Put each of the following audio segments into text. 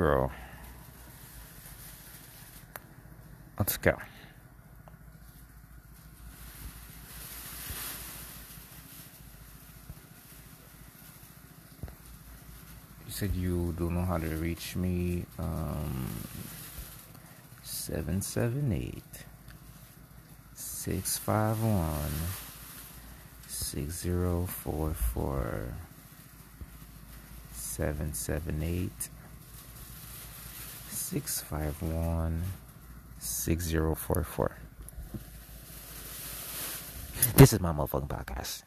grow. Let's go. You said you don't know how to reach me. Um, 778 651 6044 778 651 6044. This is my motherfucking podcast.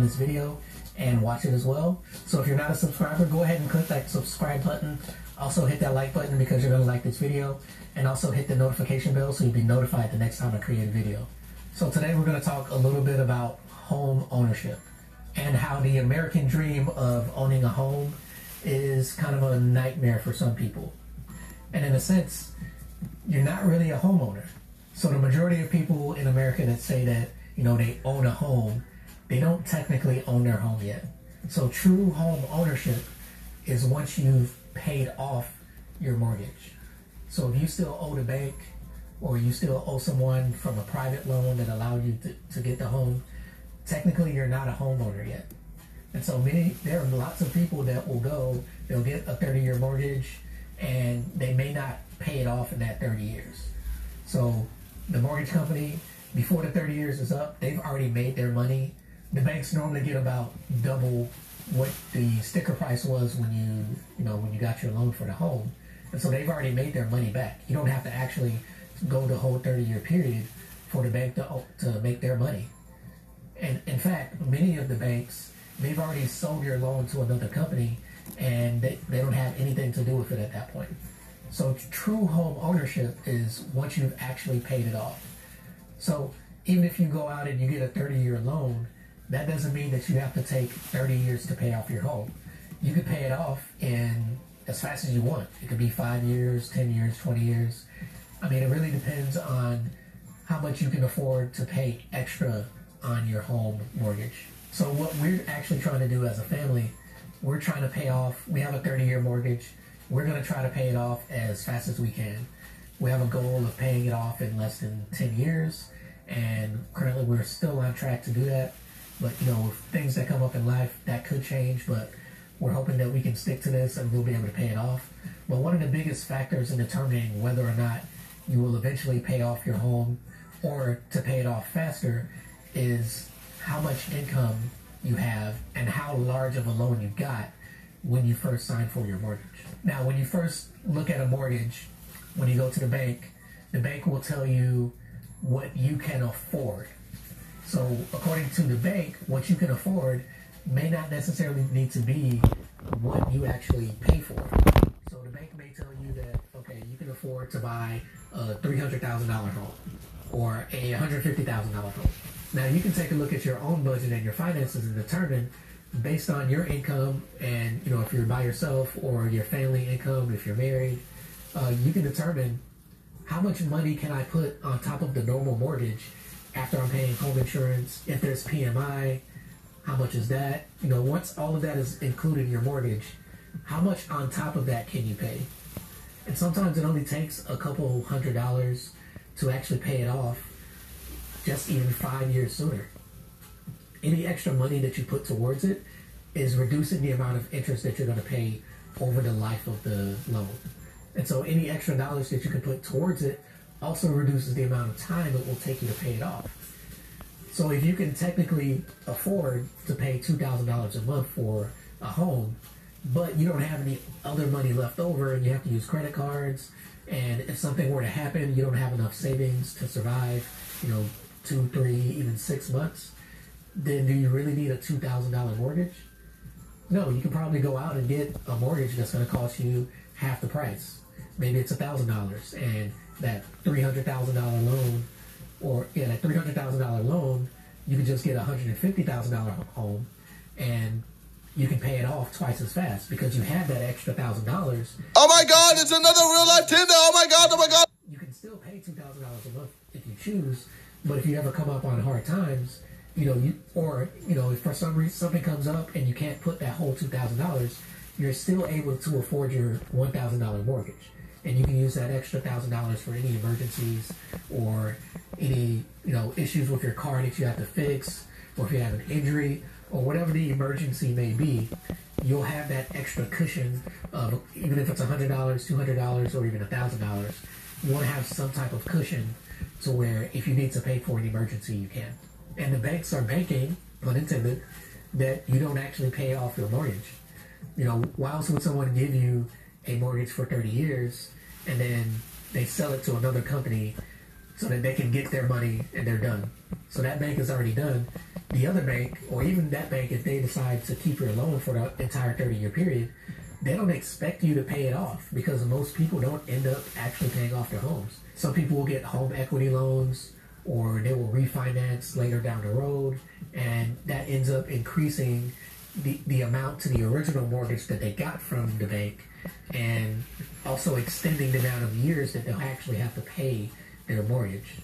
On this video and watch it as well. So if you're not a subscriber, go ahead and click that subscribe button. Also hit that like button because you're going to like this video. And also hit the notification bell so you'll be notified the next time I create a video. So today we're going to talk a little bit about home ownership and how the American dream of owning a home is kind of a nightmare for some people. And in a sense, you're not really a homeowner. So the majority of people in America that say that, you know, they own a home, they don't technically own their home yet. So true home ownership is once you've paid off your mortgage. So if you still owe the bank or you still owe someone from a private loan that allowed you to, to get the home, technically you're not a homeowner yet. And so many there are lots of people that will go, they'll get a 30 year mortgage and they may not pay it off in that 30 years. So the mortgage company, before the 30 years is up, they've already made their money. The banks normally get about double what the sticker price was when you, you know, when you got your loan for the home. And so they've already made their money back. You don't have to actually go the whole 30 year period for the bank to, to make their money. And in fact, many of the banks, they've already sold your loan to another company and they, they don't have anything to do with it at that point. So true home ownership is once you've actually paid it off. So even if you go out and you get a 30 year loan, that doesn't mean that you have to take 30 years to pay off your home. You could pay it off in as fast as you want. It could be five years, 10 years, 20 years. I mean, it really depends on how much you can afford to pay extra on your home mortgage. So what we're actually trying to do as a family, we're trying to pay off, we have a 30 year mortgage. We're going to try to pay it off as fast as we can. We have a goal of paying it off in less than 10 years. And currently we're still on track to do that. But, you know, things that come up in life, that could change. But we're hoping that we can stick to this and we'll be able to pay it off. But one of the biggest factors in determining whether or not you will eventually pay off your home or to pay it off faster is how much income you have and how large of a loan you got when you first signed for your mortgage. Now, when you first look at a mortgage, when you go to the bank, the bank will tell you what you can afford. So, according to the bank, what you can afford may not necessarily need to be what you actually pay for. So, the bank may tell you that, okay, you can afford to buy a $300,000 home or a $150,000 home. Now you can take a look at your own budget and your finances and determine based on your income and you know if you're by yourself or your family income if you're married uh, you can determine how much money can i put on top of the normal mortgage after i'm paying home insurance if there's pmi how much is that? You know once all of that is included in your mortgage how much on top of that can you pay? And sometimes it only takes a couple hundred dollars to actually pay it off just even five years sooner. Any extra money that you put towards it is reducing the amount of interest that you're going to pay over the life of the loan. And so any extra dollars that you can put towards it also reduces the amount of time it will take you to pay it off. So if you can technically afford to pay $2,000 a month for a home, but you don't have any other money left over and you have to use credit cards, and if something were to happen, you don't have enough savings to survive, you know, two, three, even six months, then do you really need a $2,000 mortgage? No, you can probably go out and get a mortgage that's going to cost you half the price. Maybe it's a $1,000 and that $300,000 loan or yeah, that $300,000 loan, you can just get a $150,000 home and you can pay it off twice as fast because you have that extra thousand dollars. Oh my God, it's another real life Tinder. Oh my God, oh my God. You can still pay $2,000 a month if you choose, but if you ever come up on hard times, you know, you or you know, if for some reason something comes up and you can't put that whole two thousand dollars, you're still able to afford your one thousand dollar mortgage, and you can use that extra thousand dollars for any emergencies or any you know issues with your car that you have to fix, or if you have an injury or whatever the emergency may be. You'll have that extra cushion of even if it's a hundred dollars, two hundred dollars, or even a thousand dollars. You want to have some type of cushion to where if you need to pay for an emergency, you can and the banks are banking, pun intended, that you don't actually pay off your mortgage. You know, why else would someone give you a mortgage for 30 years and then they sell it to another company so that they can get their money and they're done? So that bank is already done. The other bank, or even that bank, if they decide to keep your loan for the entire 30 year period, they don't expect you to pay it off because most people don't end up actually paying off their homes. Some people will get home equity loans or they will refinance later down the road, and that ends up increasing the, the amount to the original mortgage that they got from the bank, and also extending the amount of years that they'll actually have to pay their mortgage.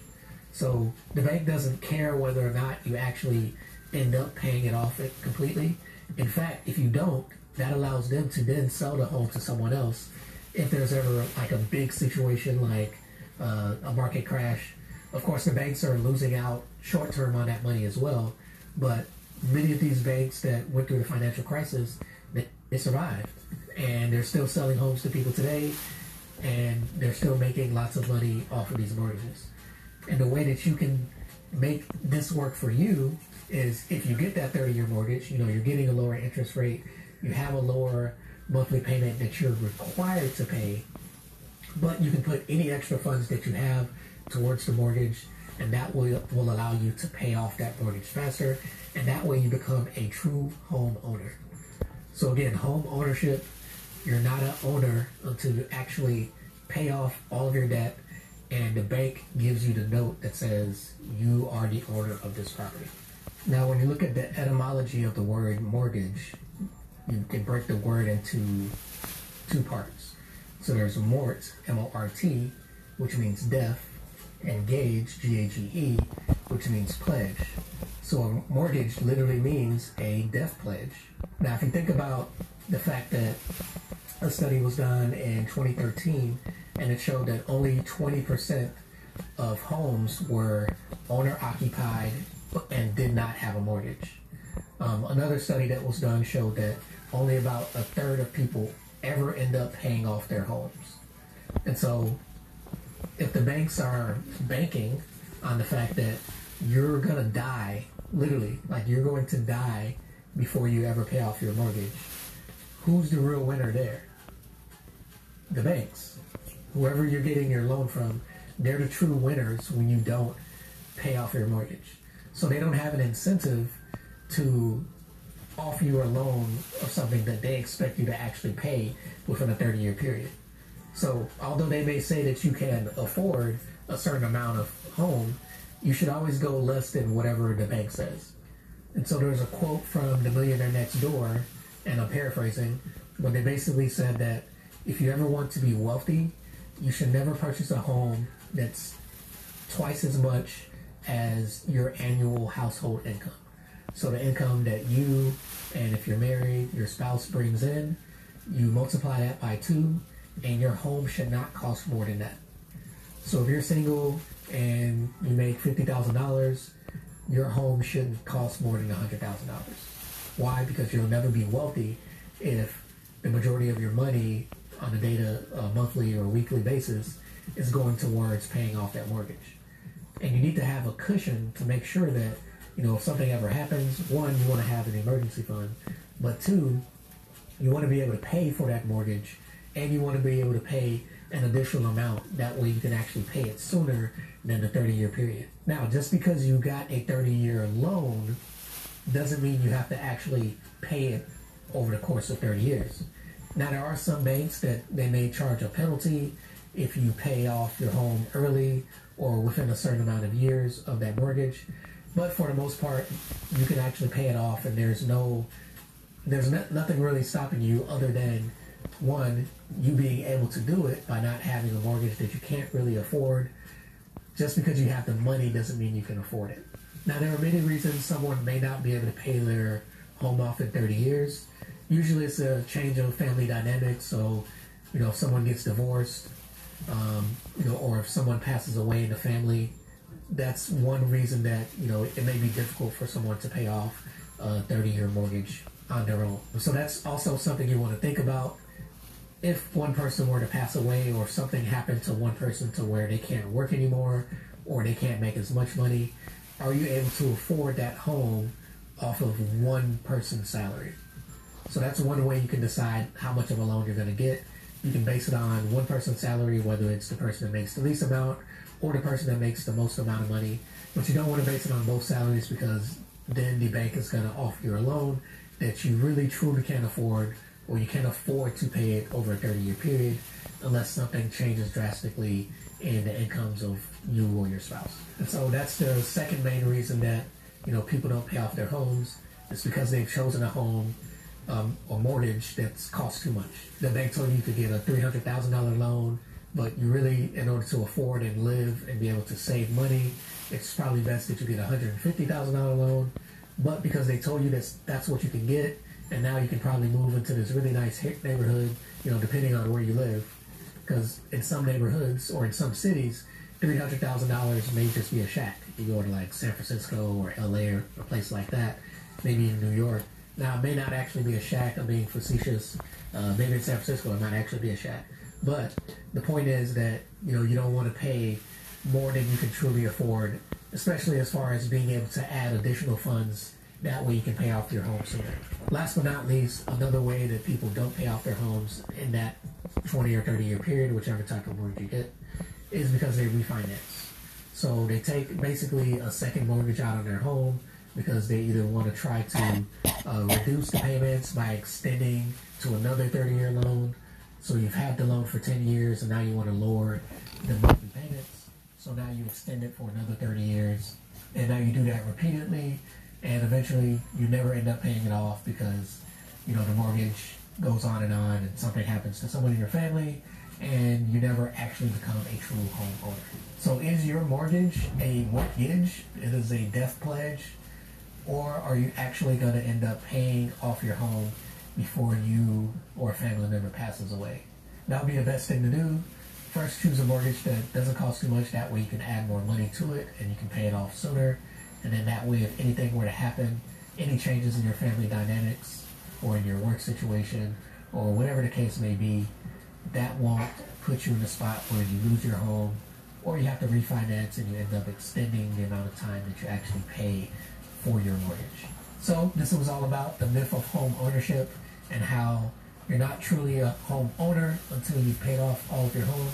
So the bank doesn't care whether or not you actually end up paying it off completely. In fact, if you don't, that allows them to then sell the home to someone else if there's ever like a big situation like uh, a market crash of course, the banks are losing out short term on that money as well. But many of these banks that went through the financial crisis, they, they survived, and they're still selling homes to people today, and they're still making lots of money off of these mortgages. And the way that you can make this work for you is if you get that 30 year mortgage, you know, you're getting a lower interest rate, you have a lower monthly payment that you're required to pay, but you can put any extra funds that you have towards the mortgage, and that will, will allow you to pay off that mortgage faster, and that way you become a true home owner. So again, home ownership, you're not an owner until you actually pay off all of your debt, and the bank gives you the note that says you are the owner of this property. Now, when you look at the etymology of the word mortgage, you can break the word into two parts. So there's mort, M-O-R-T, which means death, and gage, G-A-G-E, which means pledge. So a mortgage literally means a death pledge. Now, if you think about the fact that a study was done in 2013 and it showed that only 20% of homes were owner occupied and did not have a mortgage. Um, another study that was done showed that only about a third of people ever end up paying off their homes. And so if the banks are banking on the fact that you're gonna die, literally, like you're going to die before you ever pay off your mortgage, who's the real winner there? The banks. Whoever you're getting your loan from, they're the true winners when you don't pay off your mortgage. So they don't have an incentive to offer you a loan of something that they expect you to actually pay within a 30 year period. So although they may say that you can afford a certain amount of home, you should always go less than whatever the bank says. And so there's a quote from the millionaire next door, and I'm paraphrasing, but they basically said that if you ever want to be wealthy, you should never purchase a home that's twice as much as your annual household income. So the income that you and if you're married, your spouse brings in, you multiply that by two, and your home should not cost more than that. So if you're single and you make fifty thousand dollars, your home shouldn't cost more than hundred thousand dollars. Why? Because you'll never be wealthy if the majority of your money on a data uh, monthly or weekly basis is going towards paying off that mortgage. And you need to have a cushion to make sure that you know if something ever happens, one you want to have an emergency fund, but two you want to be able to pay for that mortgage and you want to be able to pay an additional amount. That way you can actually pay it sooner than the 30 year period. Now, just because you got a 30 year loan doesn't mean you have to actually pay it over the course of 30 years. Now, there are some banks that they may charge a penalty if you pay off your home early or within a certain amount of years of that mortgage. But for the most part, you can actually pay it off and there's no there's no, nothing really stopping you other than one, you being able to do it by not having a mortgage that you can't really afford. Just because you have the money doesn't mean you can afford it. Now, there are many reasons someone may not be able to pay their home off in 30 years. Usually, it's a change of family dynamics. So, you know, if someone gets divorced, um, you know, or if someone passes away in the family, that's one reason that you know it may be difficult for someone to pay off a 30-year mortgage on their own. So that's also something you want to think about. If one person were to pass away or something happened to one person to where they can't work anymore or they can't make as much money, are you able to afford that home off of one person's salary? So that's one way you can decide how much of a loan you're going to get. You can base it on one person's salary, whether it's the person that makes the least amount or the person that makes the most amount of money. But you don't want to base it on both salaries because then the bank is going to offer you a loan that you really truly can't afford or you can't afford to pay it over a 30 year period unless something changes drastically in the incomes of you or your spouse. And so that's the second main reason that you know people don't pay off their homes. It's because they've chosen a home um, or mortgage that's cost too much. The bank told you you could get a three hundred thousand dollar loan, but you really, in order to afford and live and be able to save money, it's probably best that you get a hundred and fifty thousand dollar loan but because they told you that that's what you can get, and now you can probably move into this really nice neighborhood, you know, depending on where you live. Because in some neighborhoods or in some cities, three hundred thousand dollars may just be a shack. You go to like San Francisco or LA or a place like that, maybe in New York. Now it may not actually be a shack. I'm being facetious. Uh, maybe in San Francisco it might actually be a shack. But the point is that you know you don't want to pay more than you can truly afford especially as far as being able to add additional funds. That way you can pay off your home sooner. Last but not least, another way that people don't pay off their homes in that 20 or 30 year period, whichever type of mortgage you get, is because they refinance. So they take basically a second mortgage out on their home because they either want to try to uh, reduce the payments by extending to another 30 year loan. So you've had the loan for 10 years and now you want to lower the monthly payments so now you extend it for another 30 years. And now you do that repeatedly. And eventually you never end up paying it off because, you know, the mortgage goes on and on and something happens to someone in your family and you never actually become a true homeowner. So is your mortgage a mortgage? It is a death pledge? Or are you actually going to end up paying off your home before you or a family member passes away? That would be the best thing to do first choose a mortgage that doesn't cost too much. That way you can add more money to it and you can pay it off sooner. And then that way, if anything were to happen, any changes in your family dynamics or in your work situation or whatever the case may be, that won't put you in a spot where you lose your home or you have to refinance and you end up extending the amount of time that you actually pay for your mortgage. So this was all about the myth of home ownership and how you're not truly a home owner until you've paid off all of your home.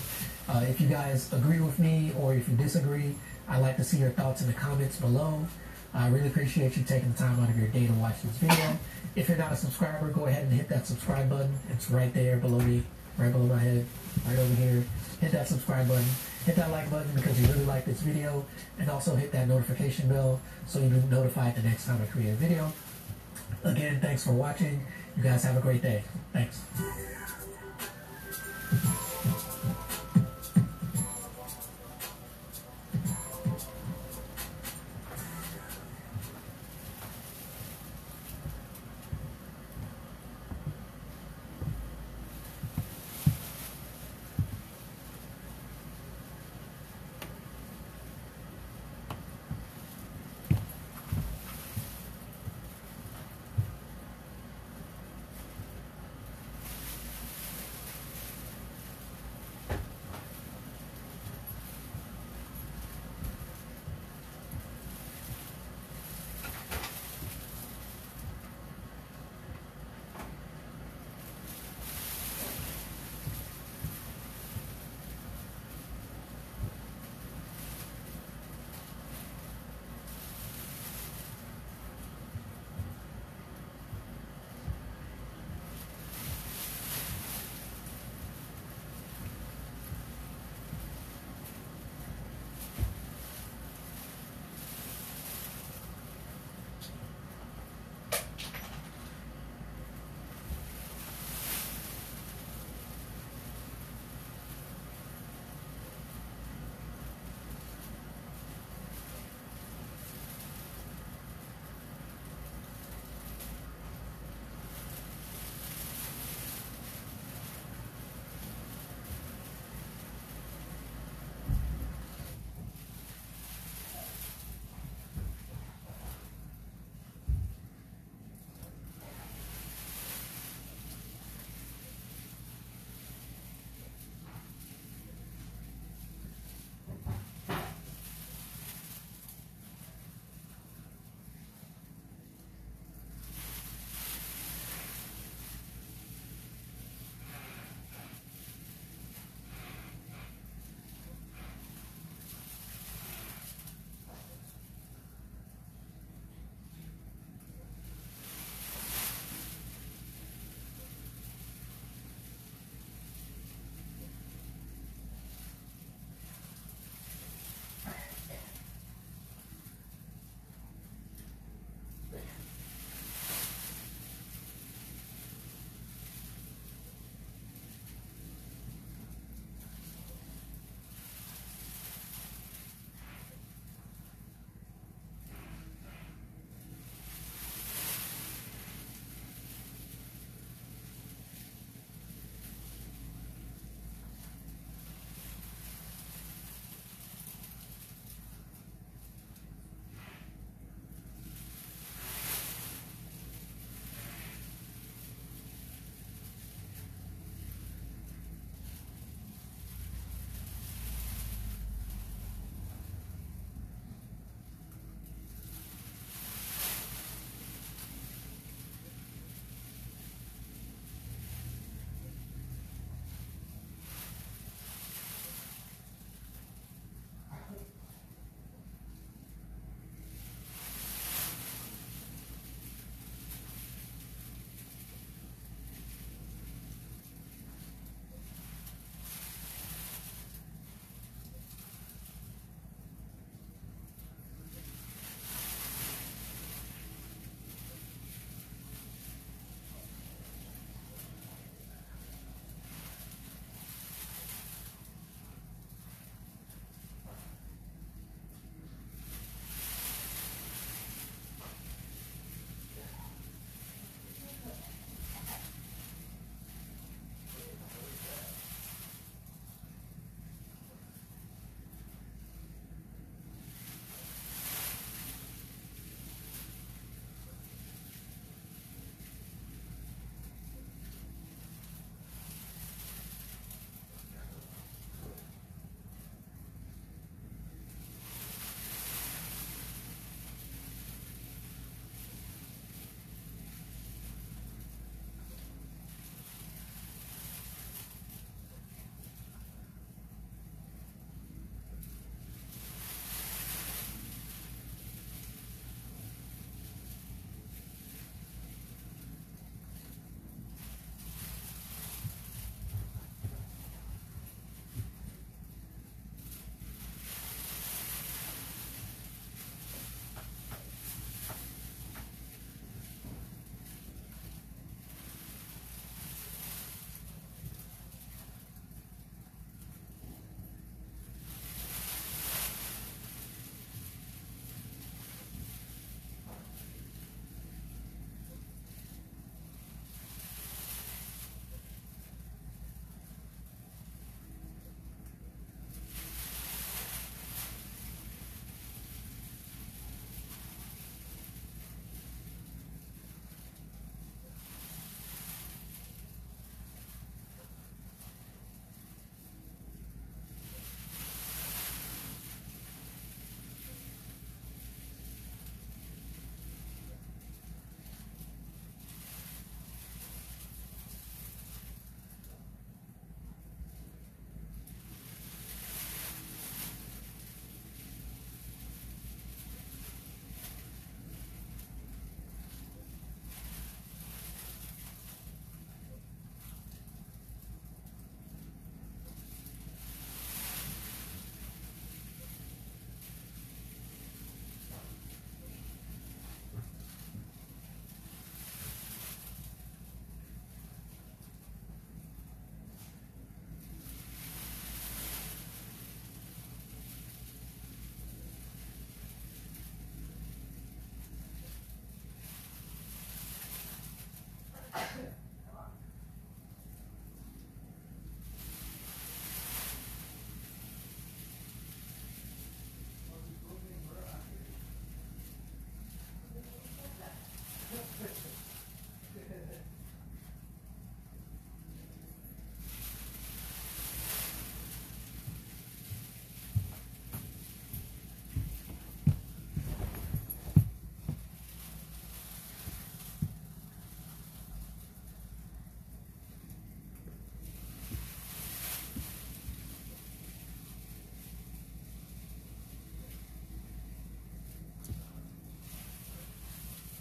Uh, if you guys agree with me or if you disagree, I'd like to see your thoughts in the comments below. I really appreciate you taking the time out of your day to watch this video. If you're not a subscriber, go ahead and hit that subscribe button. It's right there below me, right below my head, right over here. Hit that subscribe button. hit that like button because you really like this video, and also hit that notification bell so you'll be notified the next time I create a video. Again, thanks for watching. You guys have a great day. Thanks.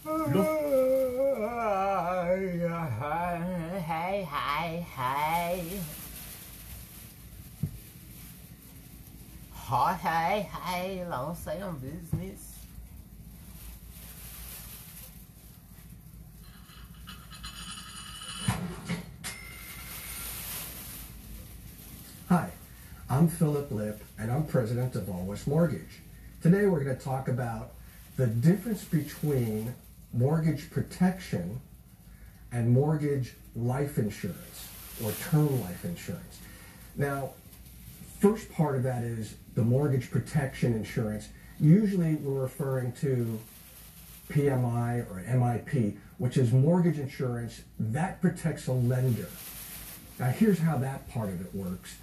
Hej, hej, hej. Hej, hej, hej. Lad os sige om business. Hi, I'm Philip Lip, and I'm president of All West Mortgage. Today we're going to talk about the difference between mortgage protection and mortgage life insurance or term life insurance. Now, first part of that is the mortgage protection insurance. Usually we're referring to PMI or MIP, which is mortgage insurance that protects a lender. Now, here's how that part of it works.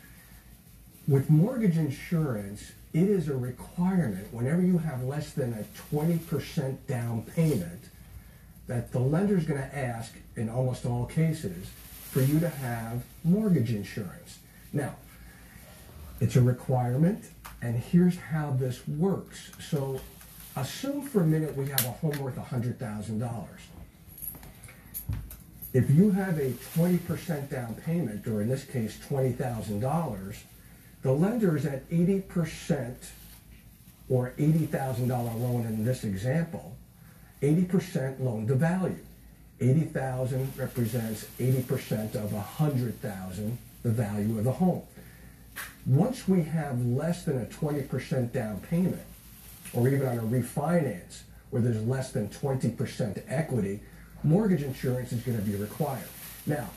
With mortgage insurance, it is a requirement whenever you have less than a 20% down payment that the lender is going to ask in almost all cases for you to have mortgage insurance. Now, it's a requirement, and here's how this works. So, assume for a minute we have a home worth $100,000. If you have a 20% down payment, or in this case, $20,000, the lender is at 80% or $80,000 loan in this example, 80% loan to value. 80,000 represents 80% of 100,000, the value of the home. Once we have less than a 20% down payment, or even on a refinance where there's less than 20% equity, mortgage insurance is going to be required. Now,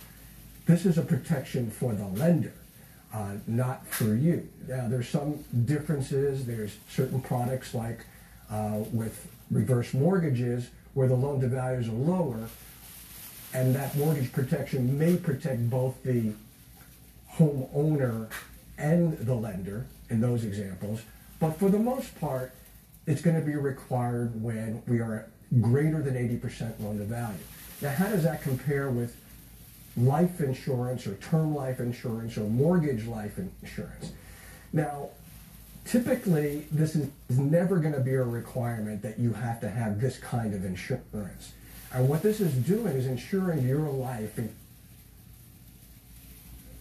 this is a protection for the lender, uh, not for you. Now, there's some differences. There's certain products like uh, with reverse mortgages where the loan to values are lower, and that mortgage protection may protect both the homeowner and the lender in those examples. But for the most part, it's going to be required when we are greater than 80% loan to value. Now, how does that compare with life insurance or term life insurance or mortgage life insurance? Now, typically, this is never going to be a requirement that you have to have this kind of insurance. And what this is doing is ensuring your life in,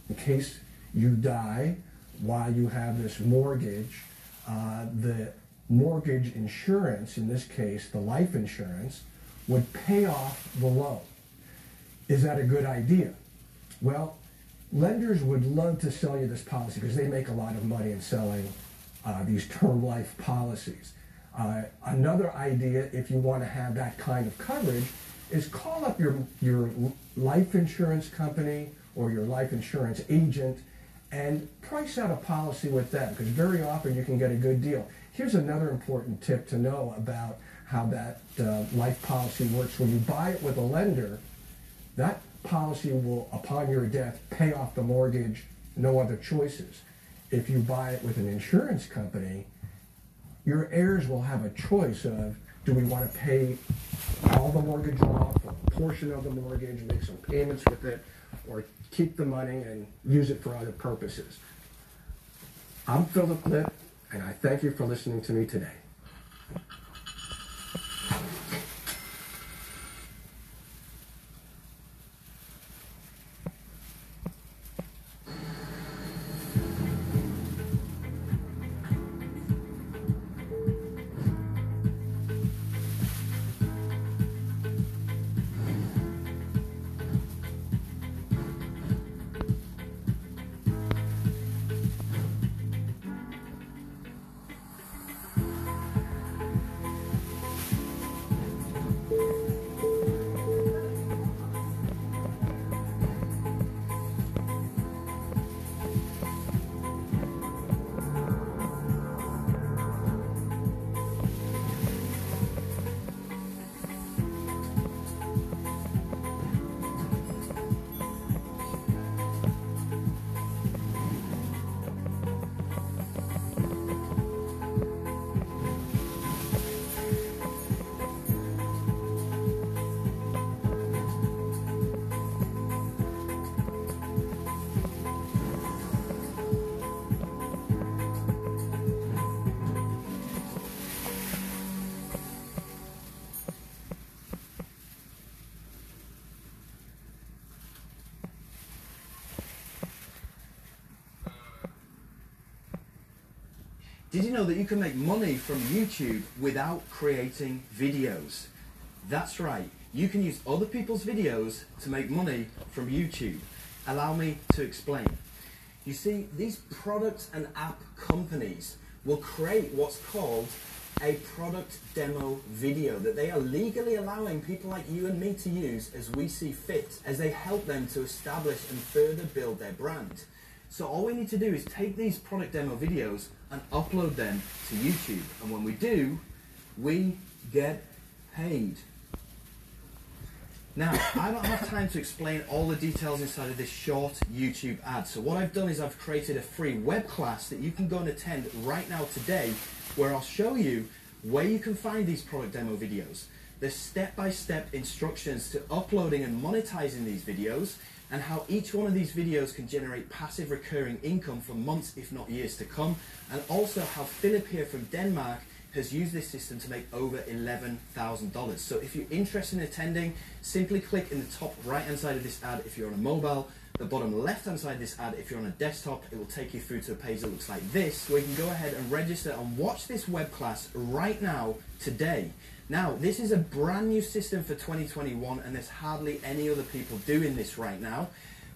in case you die while you have this mortgage. Uh, the mortgage insurance, in this case, the life insurance, would pay off the loan. Is that a good idea? Well, lenders would love to sell you this policy because they make a lot of money in selling uh, these term life policies. Uh, another idea, if you want to have that kind of coverage, is call up your, your life insurance company or your life insurance agent and price out a policy with them because very often you can get a good deal. Here's another important tip to know about how that uh, life policy works. When you buy it with a lender, that policy will, upon your death, pay off the mortgage, no other choices. If you buy it with an insurance company, your heirs will have a choice of do we want to pay all the mortgage off, a portion of the mortgage, make some payments with it, or keep the money and use it for other purposes. I'm Philip Lip, and I thank you for listening to me today. You know that you can make money from YouTube without creating videos? That's right. You can use other people's videos to make money from YouTube. Allow me to explain. You see, these product and app companies will create what's called a product demo video that they are legally allowing people like you and me to use as we see fit, as they help them to establish and further build their brand. So all we need to do is take these product demo videos and upload them to YouTube. And when we do, we get paid. Now, I don't have time to explain all the details inside of this short YouTube ad. So what I've done is I've created a free web class that you can go and attend right now today where I'll show you where you can find these product demo videos, the step-by-step instructions to uploading and monetizing these videos, and how each one of these videos can generate passive recurring income for months, if not years to come, and also how Philip here from Denmark has used this system to make over $11,000. So if you're interested in attending, simply click in the top right hand side of this ad if you're on a mobile, the bottom left hand side of this ad if you're on a desktop, it will take you through to a page that looks like this where you can go ahead and register and watch this web class right now, today. Now, this is a brand new system for 2021 and there's hardly any other people doing this right now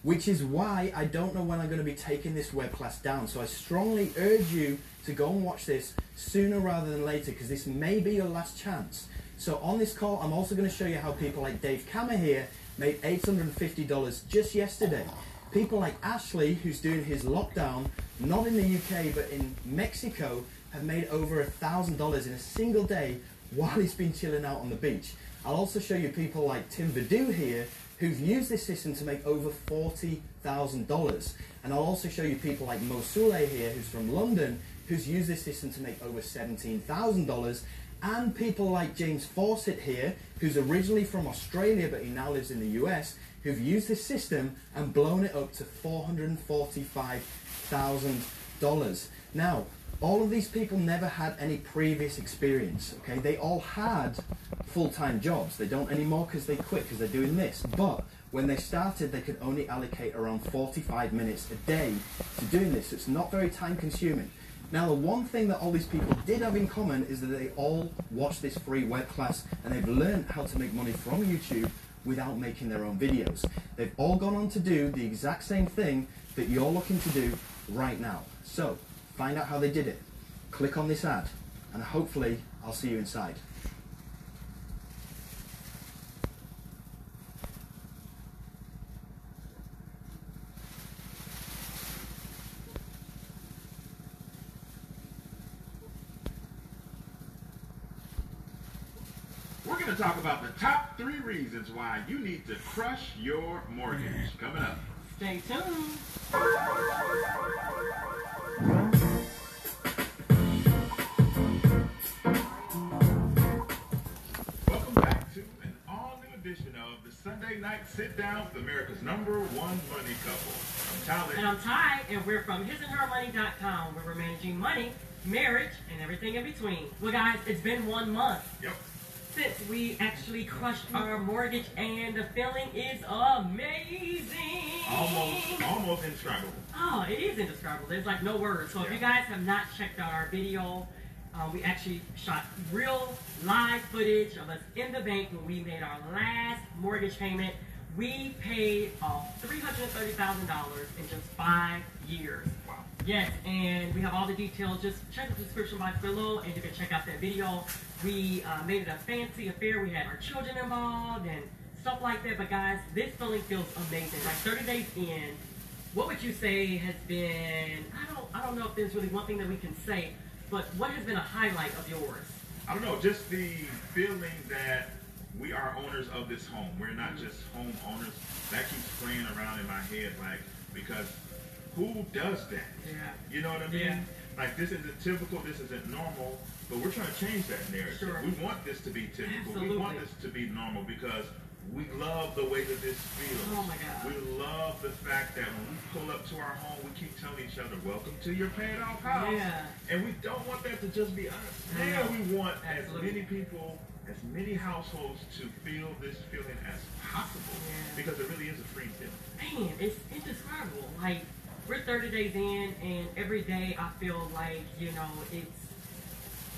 which is why I don't know when I'm going to be taking this web class down. So I strongly urge you to go and watch this sooner rather than later because this may be your last chance. So on this call, I'm also going to show you how people like Dave Kammer here made $850 just yesterday. People like Ashley, who's doing his lockdown, not in the UK but in Mexico, have made over $1,000 in a single day while he's been chilling out on the beach. I'll also show you people like Tim Badu here, who've used this system to make over $40,000. And I'll also show you people like Mo Souleh here, who's from London, who's used this system to make over $17,000. And people like James Fawcett here, who's originally from Australia, but he now lives in the US, who've used this system and blown it up to $445,000. Now, all of these people never had any previous experience, okay? They all had full-time jobs. They don't anymore because they quit because they're doing this. But when they started, they could only allocate around 45 minutes a day to doing this. So it's not very time-consuming. Now, the one thing that all these people did have in common is that they all watched this free web class and they've learned how to make money from YouTube without making their own videos. They've all gone on to do the exact same thing that you're looking to do right now. So, find out how they did it. Click on this ad, and hopefully I'll see you inside. We're going to talk about the top three reasons why you need to crush your mortgage. Mm-hmm. Coming up. Stay tuned. Night Sit Down with America's number one money couple. I'm Tyler. And I'm Ty, and we're from hisandhermoney.com, where we're managing money, marriage, and everything in between. Well, guys, it's been one month Yep. since we actually crushed our mortgage, and the feeling is amazing. Almost, almost indescribable. Oh, it is indescribable. There's like no words. So if you guys have not checked out our video, uh, we actually shot real live footage of us in the bank when we made our last mortgage payment. We paid off $330,000 in just five years. Wow. Yes, and we have all the details. Just check the description box below, and you can check out that video. We uh, made it a fancy affair. We had our children involved and stuff like that. But guys, this feeling feels amazing. Like 30 days in, what would you say has been? I don't, I don't know if there's really one thing that we can say, but what has been a highlight of yours? I don't know, just the feeling that we are owners of this home. We're not mm-hmm. just home owners. That keeps playing around in my head, like, because who does that? Yeah. You know what I mean? Yeah. Like, this isn't typical, this isn't normal, but we're trying to change that narrative. Sure. We want this to be typical. Absolutely. We want this to be normal because we love the way that this feels. Oh my God. We love the fact that when we pull up to our home, we keep telling each other, welcome to your paid off house. Yeah. And we don't want that to just be us. Now know. we want as many people, as many households to feel this feeling as possible. Yeah. Because it really is a free feeling. Man, it's indescribable. Like we're 30 days in, and every day I feel like you know it's.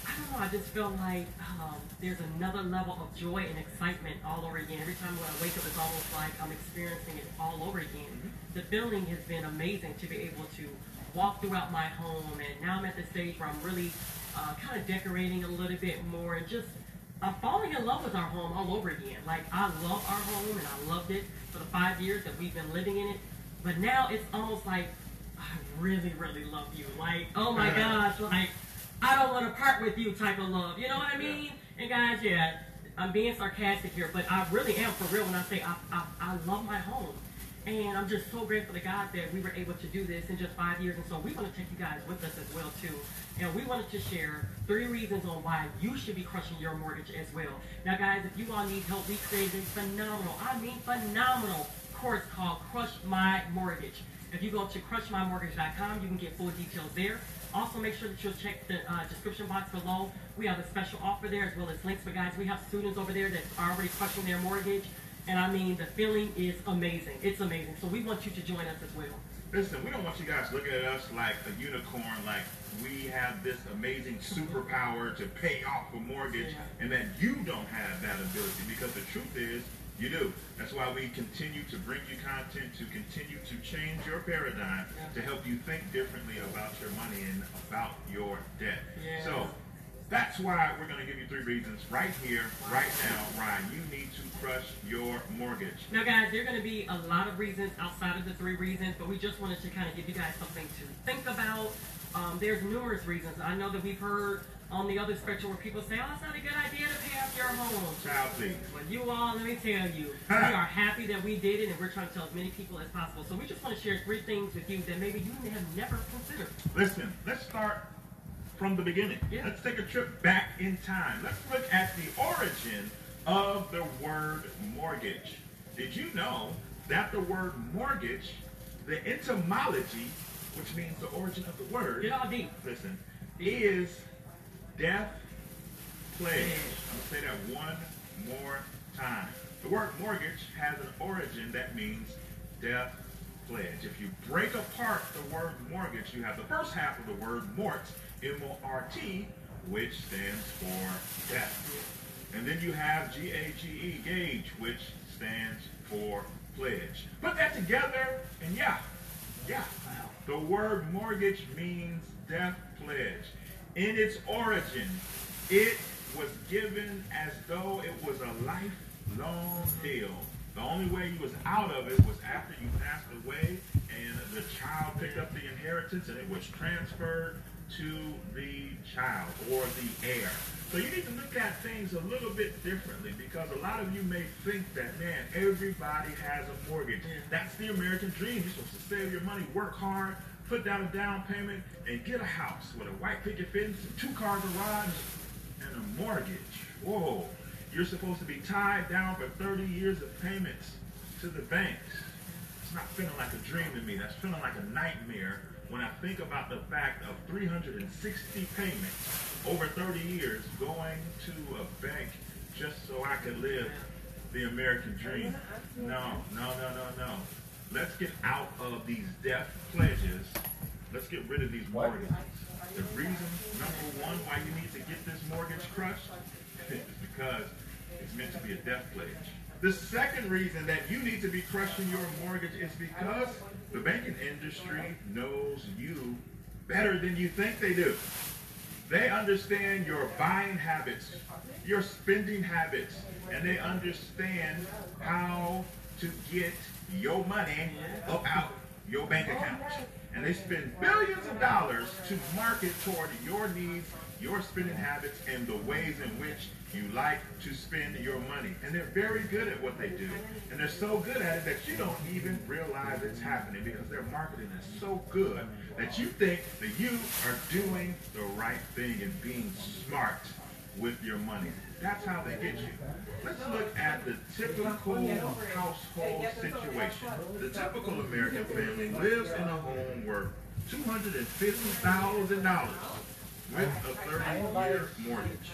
I don't know. I just feel like um, there's another level of joy and excitement all over again. Every time when I wake up, it's almost like I'm experiencing it all over again. The feeling has been amazing to be able to walk throughout my home, and now I'm at the stage where I'm really uh, kind of decorating a little bit more and just I'm falling in love with our home all over again. Like I love our home and I loved it for the five years that we've been living in it. But now it's almost like I really, really love you. Like, oh my gosh, like I don't want to part with you type of love. You know what I mean? And guys, yeah, I'm being sarcastic here, but I really am for real when I say I, I, I love my home. And I'm just so grateful to God that we were able to do this in just five years. And so we want to take you guys with us as well too. And we wanted to share three reasons on why you should be crushing your mortgage as well. Now guys, if you all need help, we created a phenomenal, I mean phenomenal course called Crush My Mortgage. If you go to crushmymortgage.com, you can get full details there. Also, make sure that you'll check the uh, description box below. We have a special offer there as well as links. But guys, we have students over there that are already crushing their mortgage. And I mean, the feeling is amazing. It's amazing. So we want you to join us as well. Listen, we don't want you guys looking at us like a unicorn, like we have this amazing superpower to pay off a mortgage, and that you don't have that ability. Because the truth is, you do. That's why we continue to bring you content to continue to change your paradigm to help you think differently about your money and about your debt. Yeah. So that's why we're going to give you three reasons right here, right now, Ryan. You need to crush your mortgage. Now, guys, there are going to be a lot of reasons outside of the three reasons, but we just wanted to kind of give you guys something to think about. Um, there's numerous reasons. I know that we've heard on the other spectrum where people say, oh, it's not a good idea to pay off your home. Child, please. But you all, let me tell you, we are happy that we did it, and we're trying to tell as many people as possible. So we just want to share three things with you that maybe you have never considered. Listen, let's start from the beginning. Yeah. Let's take a trip back in time. Let's look at the origin of the word mortgage. Did you know that the word mortgage, the etymology, which means the origin of the word, Get all deep. listen, is death pledge. I'm gonna say that one more time. The word mortgage has an origin that means death pledge. If you break apart the word mortgage, you have the first half of the word mort, M-O-R-T, which stands for death. And then you have G-A-G-E, gage, which stands for pledge. Put that together, and yeah, yeah, the word mortgage means death pledge. In its origin, it was given as though it was a lifelong deal. The only way you was out of it was after you passed away and the child picked up the inheritance and it was transferred to the child or the heir. So you need to look at things a little bit differently because a lot of you may think that, man, everybody has a mortgage. That's the American dream. You're supposed to save your money, work hard, put down a down payment, and get a house with a white picket fence, a two-car garage, and a mortgage. Whoa. You're supposed to be tied down for 30 years of payments to the banks. It's not feeling like a dream to me. That's feeling like a nightmare when I think about the fact of 360 payments over 30 years going to a bank just so I could live the American dream. No, no, no, no, no. Let's get out of these death pledges. Let's get rid of these mortgages. The reason, number one, why you need to get this mortgage crushed is because it's meant to be a death pledge. The second reason that you need to be crushing your mortgage is because the banking industry knows you better than you think they do. They understand your buying habits, your spending habits, and they understand how to get your money up out your bank account. And they spend billions of dollars to market toward your needs, your spending habits, and the ways in which you like to spend your money. And they're very good at what they do. And they're so good at it that you don't even realize it's happening because their marketing is so good that you think that you are doing the right thing and being smart with your money. That's how they get you. Let's look at the typical household situation. The typical American family lives in a home worth $250,000 with a 30-year mortgage.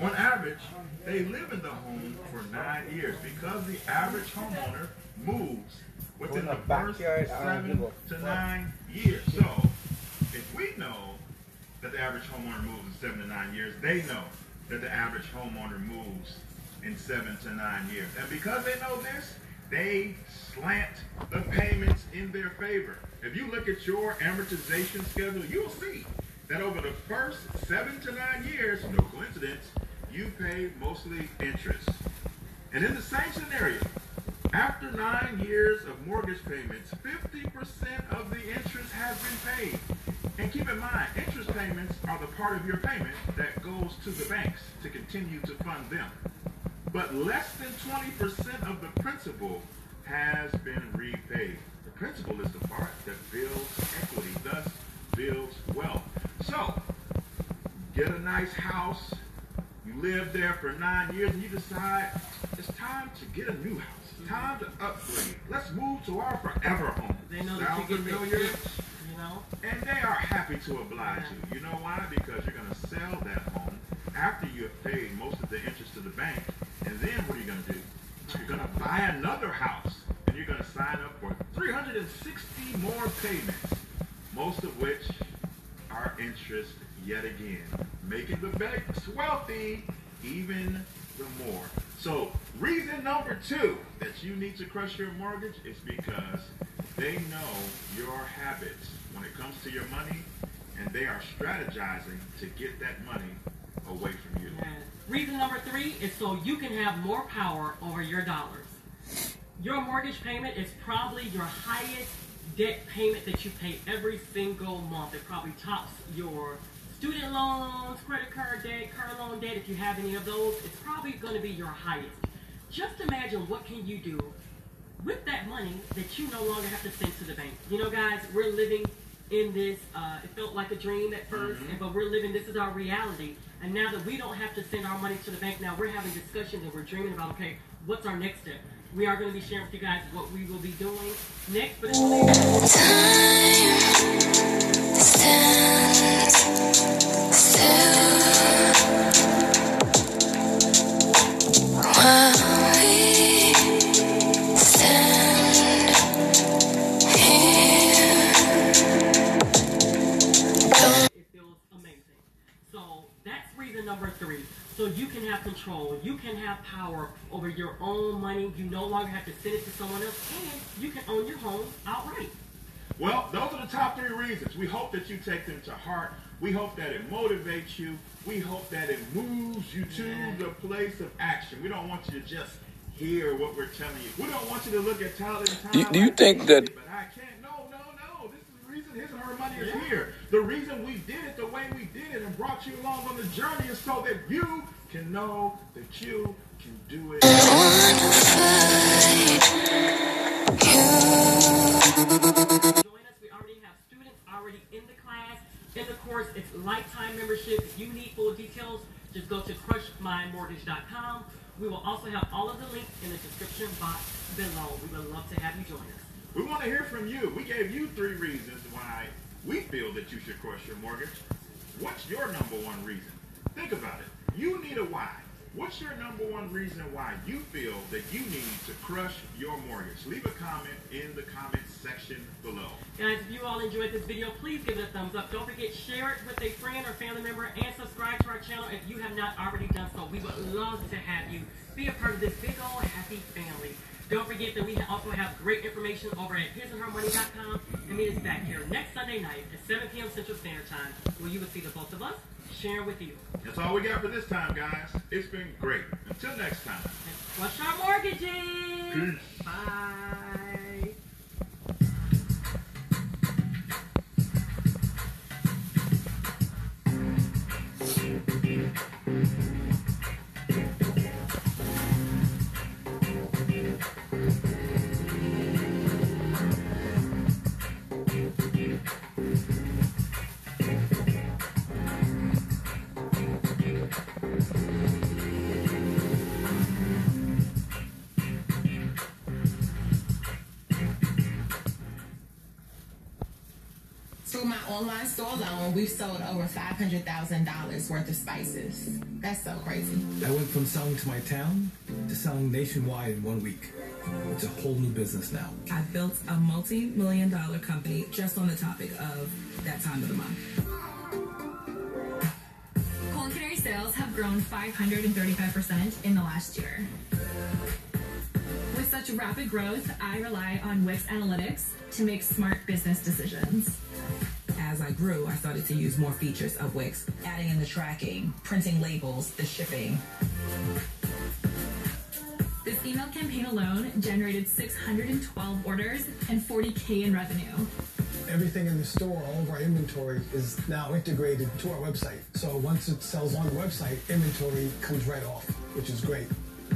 On average, they live in the home for nine years because the average homeowner moves within the first seven to nine years. So, if we know that the average homeowner moves in seven to nine years, they know that the average homeowner moves in seven to nine years. And because they know this, they slant the payments in their favor. If you look at your amortization schedule, you'll see that over the first seven to nine years, no coincidence, you pay mostly interest. And in the same scenario, after nine years of mortgage payments, 50% of the interest has been paid. And keep in mind, interest payments are the part of your payment that goes to the banks to continue to fund them. But less than 20% of the principal has been repaid. The principal is the part that builds equity, thus builds wealth. So, get a nice house, you live there for nine years, and you decide it's time to get a new house. It's mm-hmm. time to upgrade. Let's move to our forever home. They know that you get itch, you know. And they are happy to oblige you. You know why? Because you're going to sell that home after you have paid most of the interest to the bank. And then what are you going to do? You're going to buy another house. And you're going to sign up for 360 more payments, most of which are interest yet again, making the banks wealthy even the more. So, reason number two that you need to crush your mortgage is because they know your habits when it comes to your money, and they are strategizing to get that money away from you. And reason number three is so you can have more power over your dollars. Your mortgage payment is probably your highest debt payment that you pay every single month. It probably tops your student loans, credit card debt, car loan debt. If you have any of those, it's probably going to be your highest. Just imagine what can you do with that money that you no longer have to send to the bank. You know, guys, we're living in this. Uh, it felt like a dream at 1st but we're living. This is our reality. And now that we don't have to send our money to the bank, now we're having discussions and we're dreaming about, okay, what's our next step? We are going to be sharing with you guys what we will be doing next. But it's it feels amazing. So that's reason number three. So you can have control. You can have power over your own money. You no longer have to send it to someone else, and you can own your home outright. Well, those are the top three reasons. We hope that you take them to heart. We hope that it motivates you. We hope that it moves you to the place of action. We don't want you to just hear what we're telling you. We don't want you to look at Talaat and Tyler. Do- do you like, think that- But I can't. No, no, no. This is the reason his and her money is here. The reason we did it the way we did it and brought you along on the journey is so that you can know that you can do it. Join us. We already have students already in the class. In the course, it's lifetime membership. If you need full details, just go to crushmymortgage.com. We will also have all of the links in the description box below. We would love to have you join us. We want to hear from you. We gave you three reasons why we feel that you should crush your mortgage. What's your number one reason? Think about it. You need a why. What's your number one reason why you feel that you need to crush your mortgage? Leave a comment in the comment section below. Guys, if you all enjoyed this video, please give it a thumbs up. Don't forget, share it with a friend or family member and subscribe to our channel if you have not already done so. We would love to have you be a part of this big old happy family. Don't forget that we also have great information over at hisandhermoney.com and meet us back here next Sunday night at 7 p.m. Central Standard Time where you will see the both of us sharing with you. That's all we got for this time, guys. It's been great. Until next time. What's our mortgages? Bye. Alone, we've sold over $500,000 worth of spices. That's so crazy. I went from selling to my town to selling nationwide in one week. It's a whole new business now. I built a multi-million dollar company just on the topic of that time of the month. Culinary sales have grown 535% in the last year. With such rapid growth, I rely on Wix Analytics to make smart business decisions. As I grew, I started to use more features of Wix, adding in the tracking, printing labels, the shipping. This email campaign alone generated 612 orders and 40K in revenue. Everything in the store, all of our inventory is now integrated to our website. So once it sells on the website, inventory comes right off, which is great.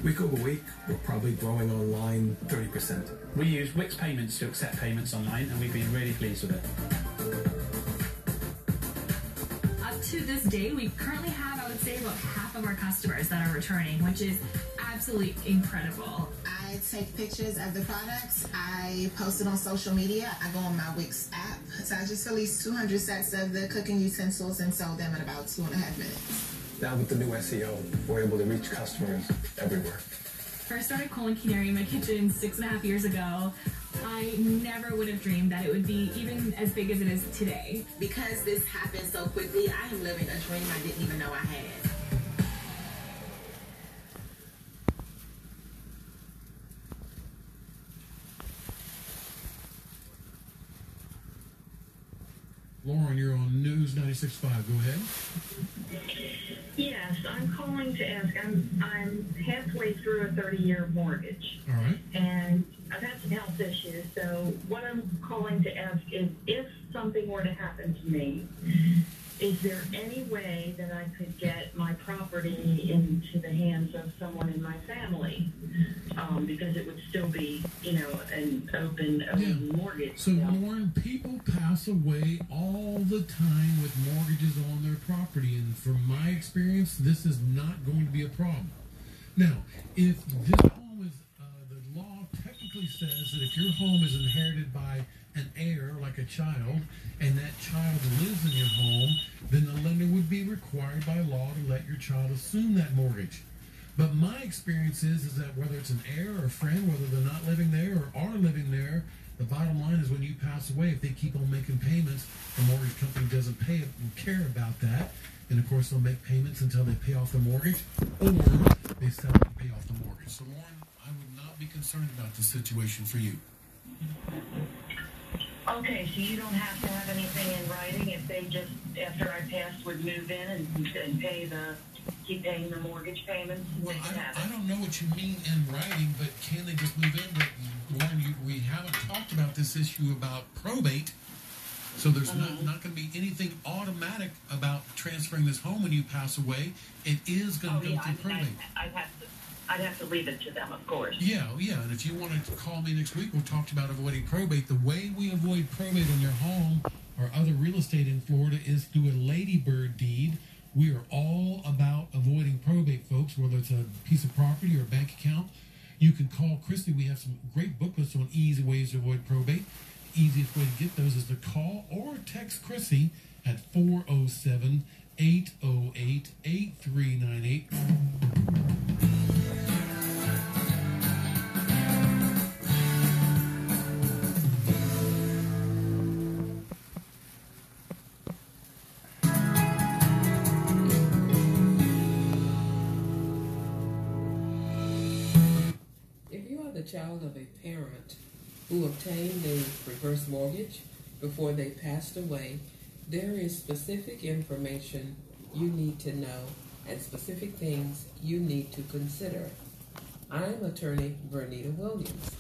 Week over week, we're probably growing online 30%. We use Wix Payments to accept payments online, and we've been really pleased with it. Up to this day, we currently have, I would say, about half of our customers that are returning, which is absolutely incredible. I take pictures of the products. I post it on social media. I go on my Wix app. So I just released 200 sets of the cooking utensils and sold them in about two and a half minutes. Now with the new SEO, we're able to reach customers everywhere. First started Colin Canary in my kitchen six and a half years ago. I never would have dreamed that it would be even as big as it is today. Because this happened so quickly, I am living a dream I didn't even know I had. Lauren, you're on News 96.5. Go ahead. Yes, I'm calling to ask. I'm I'm halfway through a 30-year mortgage, All right. and I've had some health issues. So what I'm calling to ask is, if something were to happen to me, is there any way that I could get my property into the hands of someone in my family? Um, because it would still be, you know, an open, open mortgage. So, Lauren, people pass away all the time with mortgages on their property, and from my experience, this is not going to be a problem. Now, if this home is, uh, the law technically says that if your home is inherited by an heir, like a child, and that child lives in your home, then the lender would be required by law to let your child assume that mortgage. But my experience is, is that whether it's an heir or a friend, whether they're not living there or are living there, the bottom line is when you pass away, if they keep on making payments, the mortgage company doesn't pay it and care about that. And of course, they'll make payments until they pay off the mortgage or they sell and pay off the mortgage. So, Lauren, I would not be concerned about the situation for you. Okay, so you don't have to have anything in writing if they just, after I passed, would move in and, and pay the, keep paying the mortgage payments? Well, I don't, I don't know what you mean in writing, but can they just move in? But Lauren, you, we haven't talked about this issue about probate. So there's not, mm-hmm. not going to be anything automatic about transferring this home when you pass away. It is going Oh, to go yeah, through I, probate. I, I'd have to, I'd have to leave it to them, of course. Yeah, oh, yeah. And if you want to call me next week, we'll talk about avoiding probate. The way we avoid probate on your home or other real estate in Florida is through a ladybird deed. We are all about avoiding probate, folks, whether it's a piece of property or a bank account. You can call Christy. We have some great booklets on easy ways to avoid probate. Easiest way to get those is to call or text Chrissy at 407 808 8398. Child of a parent who obtained a reverse mortgage before they passed away, there is specific information you need to know and specific things you need to consider. I'm attorney Vernita Williams.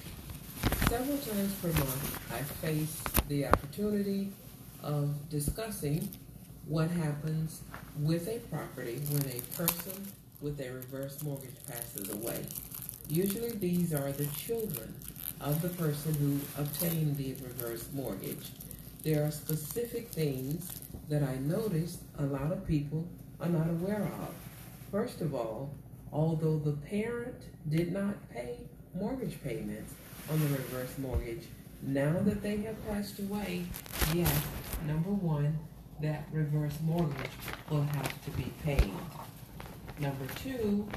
Several times per month, I face the opportunity of discussing what happens with a property when a person with a reverse mortgage passes away. Usually, these are the children of the person who obtained the reverse mortgage. There are specific things that I noticed a lot of people are not aware of. First of all, although the parent did not pay mortgage payments on the reverse mortgage, now that they have passed away, yes, number one, that reverse mortgage will have to be paid. Number two,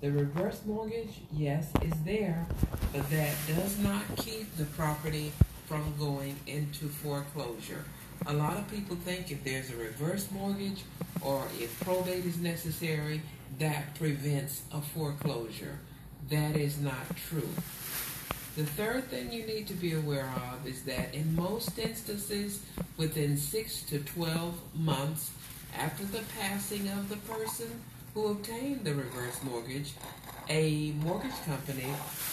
The reverse mortgage, yes, is there, but that does not keep the property from going into foreclosure. A lot of people think if there's a reverse mortgage or if probate is necessary, that prevents a foreclosure. That is not true. The third thing you need to be aware of is that in most instances, within 6 to 12 months after the passing of the person who obtained the reverse mortgage, a mortgage company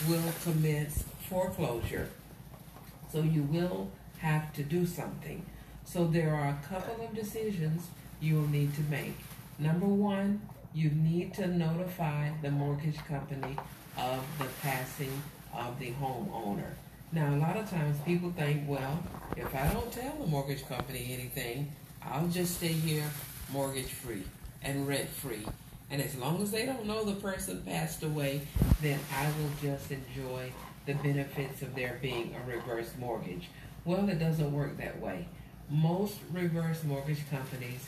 will commence foreclosure. So you will have to do something. So there are a couple of decisions you will need to make. Number one, you need to notify the mortgage company of the passing of the homeowner. Now, a lot of times people think, well, if I don't tell the mortgage company anything, I'll just stay here mortgage free and rent free. And as long as they don't know the person passed away, then I will just enjoy the benefits of there being a reverse mortgage. Well, it doesn't work that way. Most reverse mortgage companies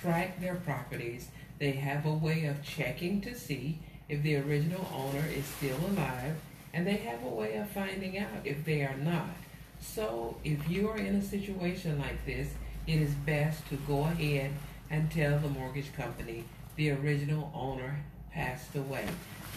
track their properties. They have a way of checking to see if the original owner is still alive, and they have a way of finding out if they are not. So, if you are in a situation like this, it is best to go ahead and tell the mortgage company the original owner passed away.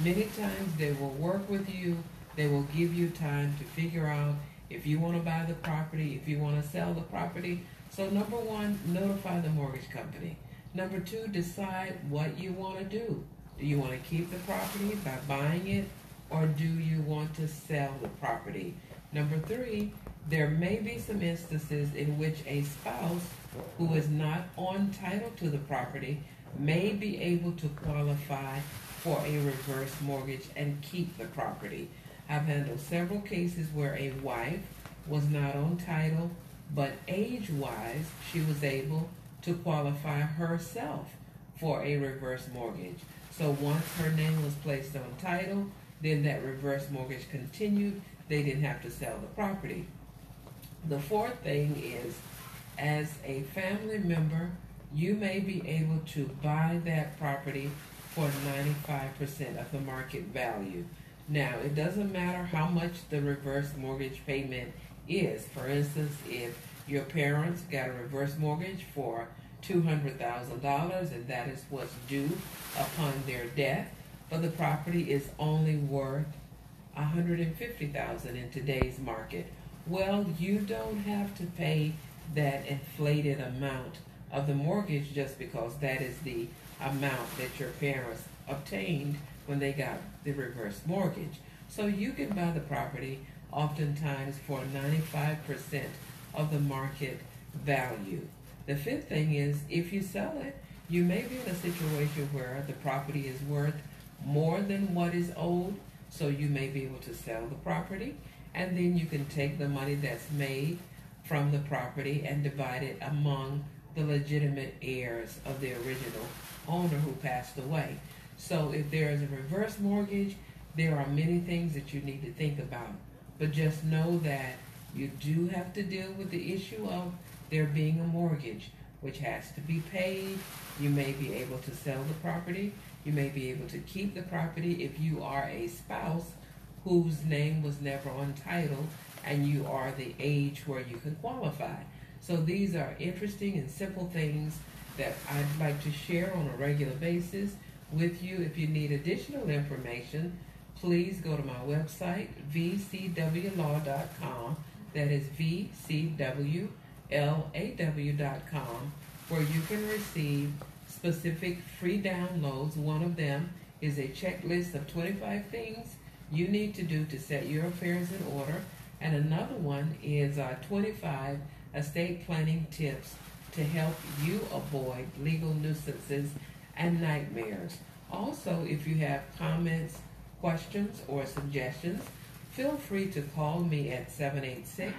Many times they will work with you, they will give you time to figure out if you want to buy the property, if you want to sell the property. So, number one, notify the mortgage company. Number two, decide what you want to do. Do you want to keep the property by buying it, or do you want to sell the property? Number three, there may be some instances in which a spouse who is not on title to the property may be able to qualify for a reverse mortgage and keep the property. I've handled several cases where a wife was not on title, but age wise, she was able to qualify herself for a reverse mortgage. So once her name was placed on title, then that reverse mortgage continued. They didn't have to sell the property. The fourth thing is, as a family member, you may be able to buy that property for 95% of the market value. Now, it doesn't matter how much the reverse mortgage payment is. For instance, if your parents got a reverse mortgage for $200,000 and that is what's due upon their death, but the property is only worth 150,000 in today's market. Well, you don't have to pay that inflated amount of the mortgage just because that is the amount that your parents obtained when they got the reverse mortgage. So you can buy the property oftentimes for 95% of the market value. The fifth thing is if you sell it, you may be in a situation where the property is worth more than what is owed, so you may be able to sell the property, and then you can take the money that's made from the property and divide it among the legitimate heirs of the original owner who passed away. So if there is a reverse mortgage, there are many things that you need to think about. But just know that you do have to deal with the issue of there being a mortgage, which has to be paid. You may be able to sell the property. You may be able to keep the property if you are a spouse whose name was never on title and you are the age where you can qualify. So these are interesting and simple things that I'd like to share on a regular basis with you. If you need additional information, please go to my website, vcwlaw.com. That is vcwlaw.com, where you can receive specific free downloads. One of them is a checklist of 25 things you need to do to set your affairs in order. And another one is uh, 25 estate planning tips to help you avoid legal nuisances and nightmares. Also, if you have comments, questions, or suggestions, feel free to call me at 786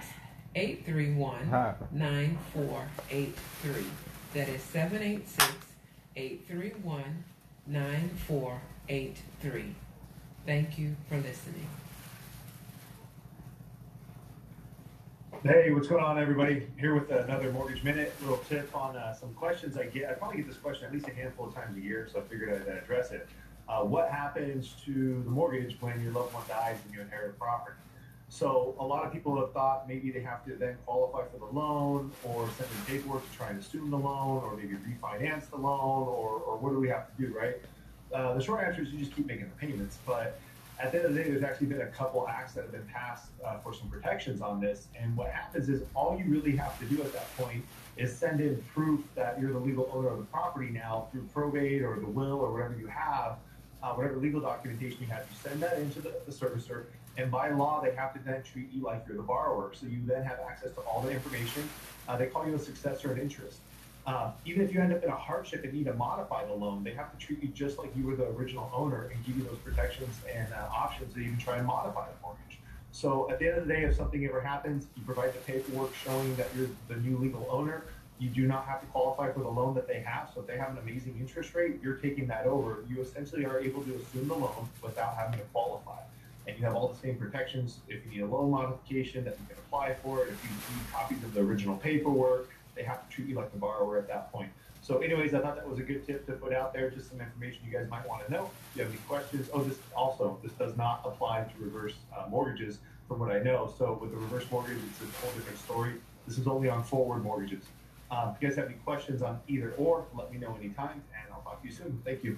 831 9483. That is 786 831 9483. Thank you for listening. Hey, what's going on, everybody? Here with another Mortgage Minute. Little tip on uh, some questions I get. I probably get this question at least a handful of times a year, so I figured I'd address it. Uh, what happens to the mortgage when your loved one dies and you inherit a property? So a lot of people have thought maybe they have to then qualify for the loan or send in paperwork to try and assume the loan or maybe refinance the loan or, or what do we have to do, right? Uh, the short answer is you just keep making the payments. But at the end of the day, there's actually been a couple acts that have been passed uh, for some protections on this. And what happens is all you really have to do at that point is send in proof that you're the legal owner of the property now through probate or the will or whatever you have, uh, whatever legal documentation you have. You send that into the, the servicer, and by law, they have to then treat you like you're the borrower. So you then have access to all the information. Uh, they call you a successor in interest. Uh, even if you end up in a hardship and need to modify the loan, they have to treat you just like you were the original owner and give you those protections and uh, options to even try and modify the mortgage. So at the end of the day, if something ever happens, you provide the paperwork showing that you're the new legal owner. You do not have to qualify for the loan that they have. So if they have an amazing interest rate, you're taking that over. You essentially are able to assume the loan without having to qualify. And you have all the same protections. If you need a loan modification, that you can apply for it. If you need copies of the original paperwork, they have to treat you like the borrower at that point. So anyways, I thought that was a good tip to put out there, just some information you guys might want to know. If you have any questions, oh, this also, this does not apply to reverse uh, mortgages from what I know. So with the reverse mortgage, it's a whole different story. This is only on forward mortgages. Um, if you guys have any questions on either or, let me know anytime, and I'll talk to you soon. Thank you.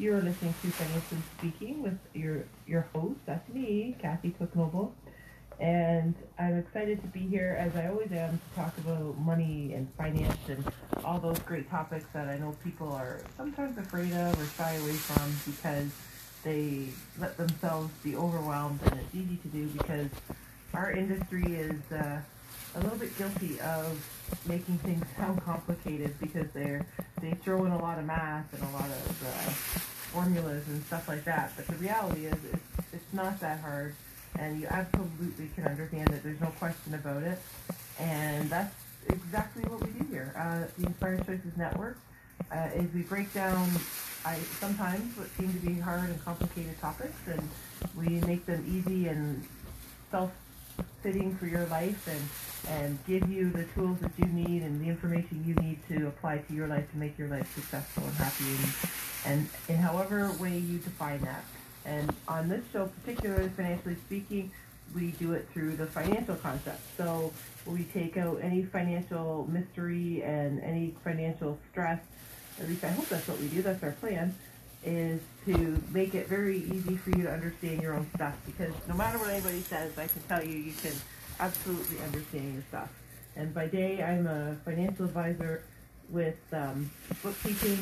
You're listening to Financially Speaking with your your host, that's me, Kathy Cook Noble. And I'm excited to be here as I always am to talk about money and finance and all those great topics that I know people are sometimes afraid of or shy away from because they let themselves be overwhelmed and it's easy to do because our industry is uh, a little bit guilty of making things sound complicated because they're they throw in a lot of math and a lot of uh, formulas and stuff like that. But the reality is, it's, it's not that hard, and you absolutely can understand it. There's no question about it, and that's exactly what we do here. Uh, the Inspired Choices Network uh, is we break down I sometimes what seem to be hard and complicated topics, and we make them easy and self fitting for your life and and give you the tools that you need and the information you need to apply to your life to make your life successful and happy and, and in however way you define that. And on this show, particularly financially speaking, we do it through the financial concept. So we take out any financial mystery and any financial stress. At least I hope that's what we do. That's our plan is to make it very easy for you to understand your own stuff because no matter what anybody says, I can tell you you can absolutely understand your stuff. And by day, I'm a financial advisor with um, bookkeeping,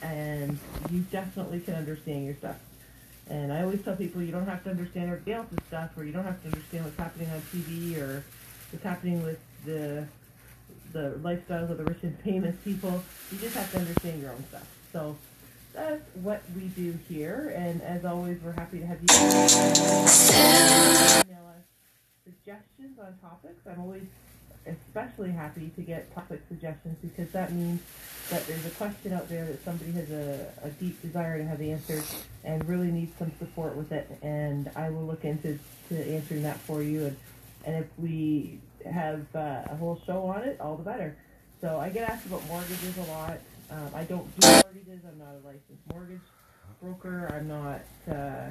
and you definitely can understand your stuff. And I always tell people you don't have to understand everybody else's stuff, or you don't have to understand what's happening on TV, or what's happening with the the lifestyles of the rich and famous people. You just have to understand your own stuff. So that's what we do here. And as always, we're happy to have you email us suggestions on topics. I'm always especially happy to get topic suggestions because that means that there's a question out there that somebody has a, a deep desire to have answered and really needs some support with it. And I will look into to answering that for you. And, and if we have uh, a whole show on it, all the better. So I get asked about mortgages a lot. Um, I don't do mortgages. I'm not a licensed mortgage broker. I'm not uh,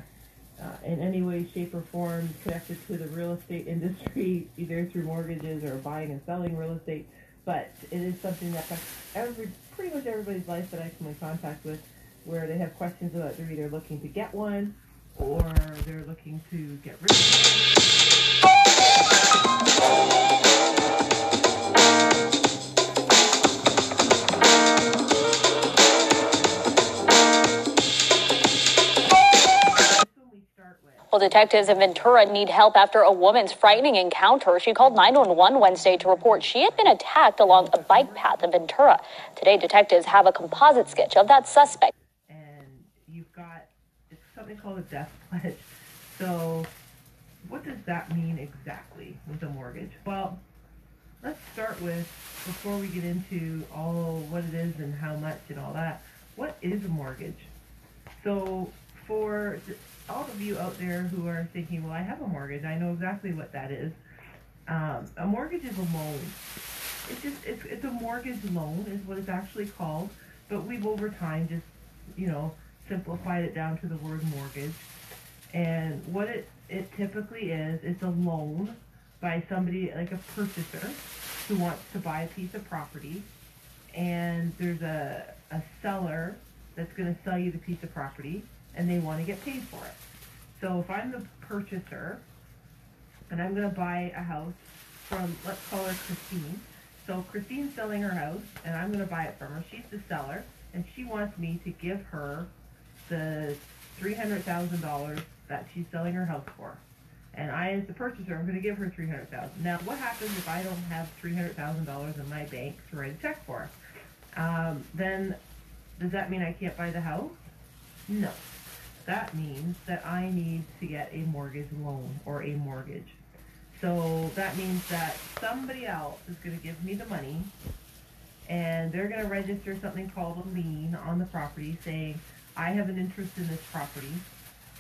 uh, in any way, shape, or form connected to the real estate industry, either through mortgages or buying and selling real estate. But it is something that affects every, pretty much everybody's life that I come in contact with, where they have questions about they're either looking to get one or they're looking to get rid of Well, detectives in Ventura need help after a woman's frightening encounter. She called 911 Wednesday to report she had been attacked along a bike path in Ventura. Today, detectives have a composite sketch of that suspect. And you've got it's something called a death pledge. So, what does that mean exactly with a mortgage? Well, let's start with before we get into all what it is and how much and all that. What is a mortgage? So, for all of you out there who are thinking, well, I have a mortgage, I know exactly what that is. Um, a mortgage is a loan. It's just it's, it's a mortgage loan is what it's actually called, but we've over time just you know simplified it down to the word mortgage. And what it it typically is, it's a loan by somebody like a purchaser who wants to buy a piece of property, and there's a a seller that's going to sell you the piece of property, and they want to get paid for it. So if I'm the purchaser, and I'm going to buy a house from, let's call her Christine. So Christine's selling her house, and I'm going to buy it from her. She's the seller, and she wants me to give her the $300,000 that she's selling her house for. And I, as the purchaser, I'm going to give her 300,000. Now, what happens if I don't have $300,000 in my bank to write a check for? Um, then, does that mean I can't buy the house? No. That means that I need to get a mortgage loan or a mortgage. So that means that somebody else is going to give me the money and they're going to register something called a lien on the property saying, I have an interest in this property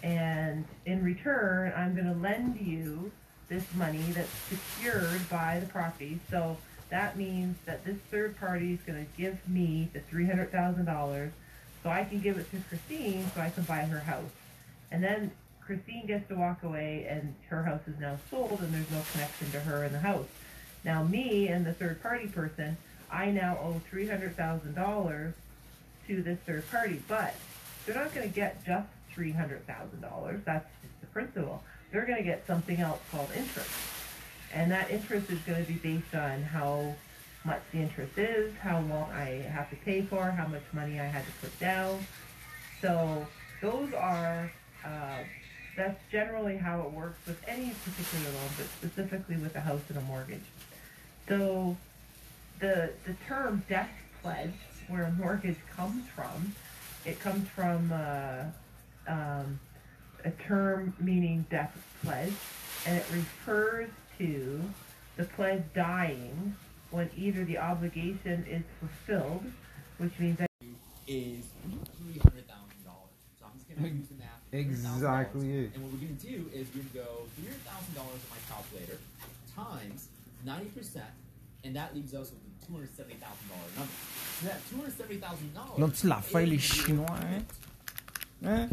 and in return, I'm going to lend you this money that's secured by the property. So that means that this third party is going to give me the $300,000 so I can give it to Christine so I can buy her house. And then Christine gets to walk away and her house is now sold and there's no connection to her and the house. Now me and the third party person, I now owe $300,000 to this third party, but they're not going to get just $300,000. That's just the principal. They're going to get something else called interest. And that interest is going to be based on how much the interest is, how long I have to pay for, how much money I had to put down. So those are, uh, that's generally how it works with any particular loan, but specifically with a house and a mortgage. So the, the term death pledge, where a mortgage comes from, it comes from uh, um, a term meaning death pledge, and it refers to the pledge dying when either the obligation is fulfilled, which means that is three hundred thousand dollars. So I'm just gonna use the math. Exactly And what we're gonna do is we're gonna go three hundred thousand dollars on my calculator times ninety percent, and that leaves us with a two hundred seventy thousand dollar number. So that two hundred seventy thousand dollars. Donc tu l'as fait les Chinois, hein? Hein?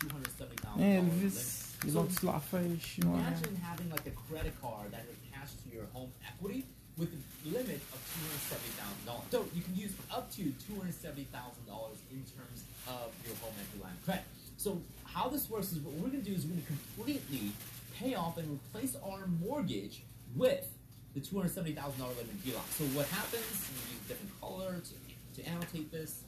Two hundred seventy thousand Hein, dollars. Elvis? Ils ont tu l'as fait les Chinois. Imagine having like a credit card that is attached to your home equity with a limit of two hundred seventy thousand dollars. So you can use up to two hundred seventy thousand dollars in terms of your home equity line of credit. So how this works is what we're to do is we're to completely pay off and replace our mortgage with the two hundred seventy thousand dollar limit HELOC. So what happens? We use a different color to, to annotate this.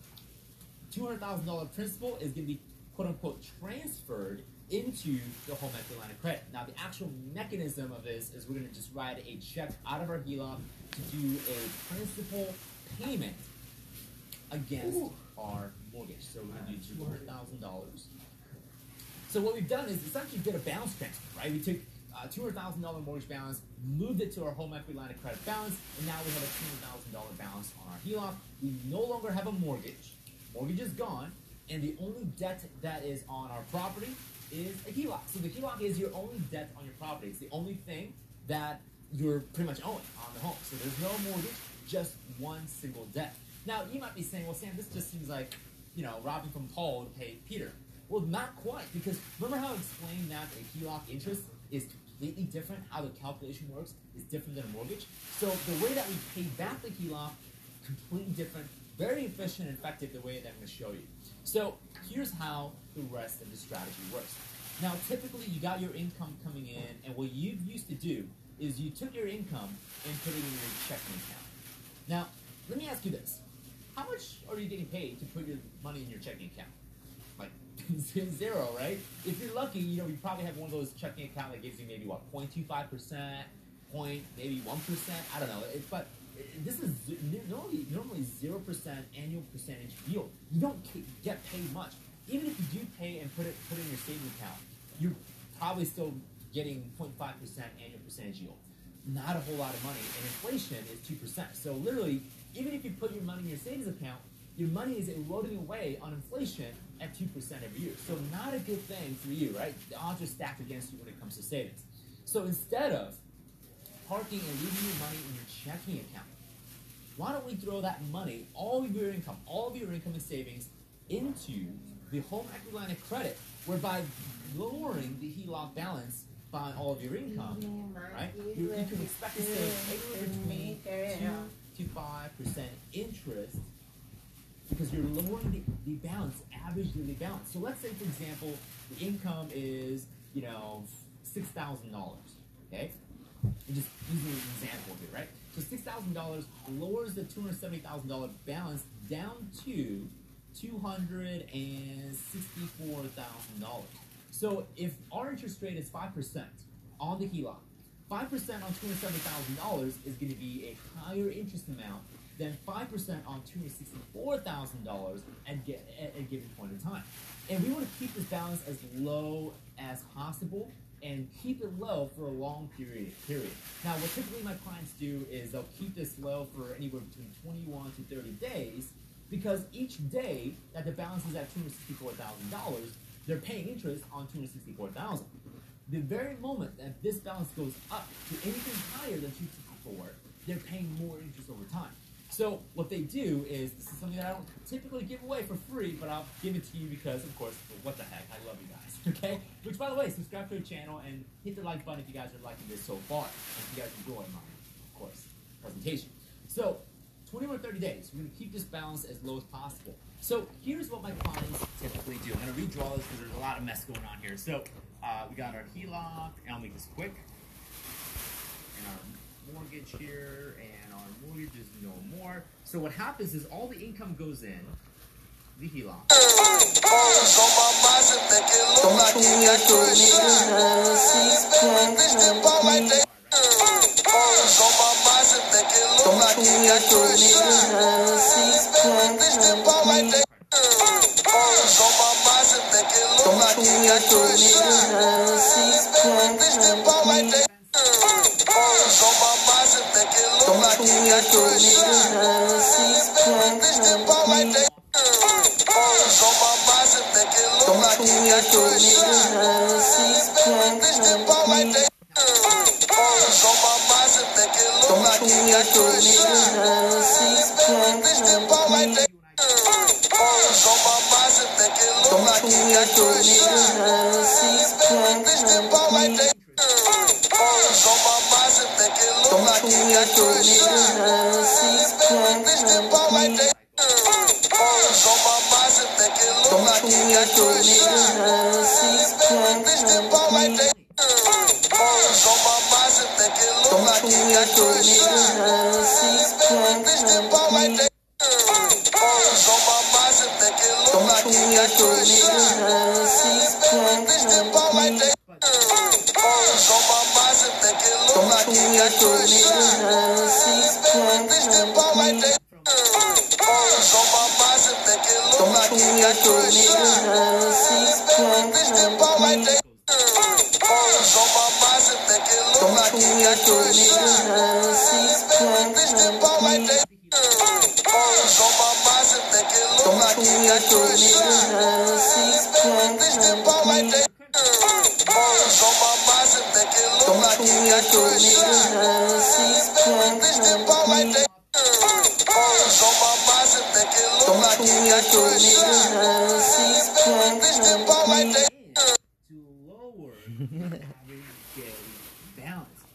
Two hundred thousand dollar principal is going to be quote unquote transferred into the home equity line of credit. Now, the actual mechanism of this is we're going to just write a check out of our HELOC to do a principal payment against our mortgage. So we're going to do two hundred thousand dollars. So what we've done is essentially did a balance transfer, right? We took uh, two hundred thousand dollar mortgage balance, moved it to our home equity line of credit balance, and now we have a two hundred thousand dollar balance on our HELOC. We no longer have a mortgage. Mortgage is gone, and the only debt that is on our property is a HELOC. So the HELOC is your only debt on your property. It's the only thing that you're pretty much owing on the home. So there's no mortgage, just one single debt. Now you might be saying, well, Sam, this just seems like you know robbing from Paul to pay Peter. Well, not quite, because remember how I explained that a HELOC interest is completely different. How the calculation works is different than a mortgage. So the way that we pay back the HELOC, completely different, very efficient and effective the way that I'm going to show you. So here's how the rest of the strategy works. Now, typically, you got your income coming in, and what you used to do is you took your income and put it in your checking account. Now, let me ask you this: How much are you getting paid to put your money in your checking account? like zero, right? If you're lucky, you know, you probably have one of those checking account that gives you maybe what 0.25 percent, point maybe one percent. I don't know, it, but this is normally normally zero percent annual percentage yield. You don't get paid much. Even if you do pay and put it put it in your savings account, you're probably still getting 0.5 percent annual percentage yield. Not a whole lot of money, and inflation is two percent. So literally, even if you put your money in your savings account, your money is eroding away on inflation at 2% every year. So not a good thing for you, right? The odds are stacked against you when it comes to savings. So instead of parking and leaving your money in your checking account, why don't we throw that money, all of your income, all of your income and savings, into the home equity line of credit, whereby lowering the HELOC balance by all of your income, right? You, you can expect to save anywhere between two to five percent interest because you're lowering the, the balance, average daily balance. So let's say, for example, the income is, you know, six thousand dollars. Okay, and just using an example here, right? So six thousand dollars lowers the two hundred seventy thousand dollar balance down to two hundred and sixty-four thousand dollars. So if our interest rate is five percent on the HELOC, five percent on two hundred seventy thousand dollars is going to be a higher interest amount than five percent on two hundred sixty-four thousand dollars at get at a given point in time. And we want to keep this balance as low as possible and keep it low for a long period. Period. Now, what typically my clients do is they'll keep this low for anywhere between 21 to 30 days because each day that the balance is at $264,000, they're paying interest on 264,000. The very moment that this balance goes up to anything higher than 264, they're paying more interest over time. So what they do is this is something that I don't typically give away for free, but I'll give it to you because, of course, what the heck, I love you guys. Okay? Which, by the way, subscribe to the channel and hit the like button if you guys are liking this so far. If you guys enjoy my, of course, presentation. So 21 to 30 days, we're going to keep this balance as low as possible. So here's what my clients typically do. I'm going to redraw this because there's a lot of mess going on here. So uh, we got our HELOC, and I'll make this quick. And our mortgage here, and our mortgage is no more. So what happens is all the income goes in, the HELOC. Don't you wish your niggas had a six pack like me? Don't you wish your niggas had a six pack like me? Don't you wish your niggas had a six pack like me? Don't you wish your niggas had a six pack like me? Don't you need to leave the six pack like me? Don't you need to leave the six pack like me? Don't you need to leave the six pack like me? Don't you need to leave the six pack like me? Average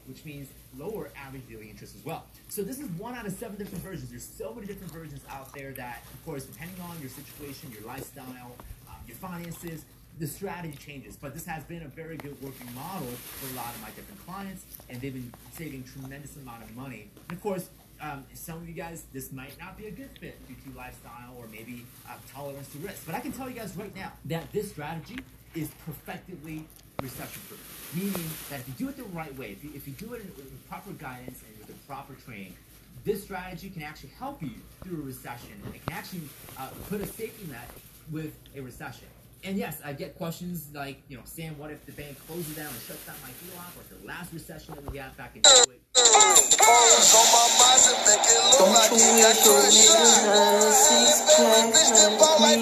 which means lower average daily interest as well. So this is one out of seven different versions. There's so many different versions out there that, of course, depending on your situation, your lifestyle, um, your finances, the strategy changes. But this has been a very good working model for a lot of my different clients, and they've been saving tremendous amount of money. And of course, um, some of you guys, this might not be a good fit due to lifestyle or maybe uh, tolerance to risk. But I can tell you guys right now that this strategy is perfectly recession proof. Meaning that if you do it the right way, if you, if you do it in, with proper guidance and with the proper training, this strategy can actually help you through a recession. And it can actually uh, put a safety net with a recession. And yes, I get questions like, you know, Sam, what if the bank closes down and shuts down my HELOC, or the last recession that we had back in 08?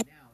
Now,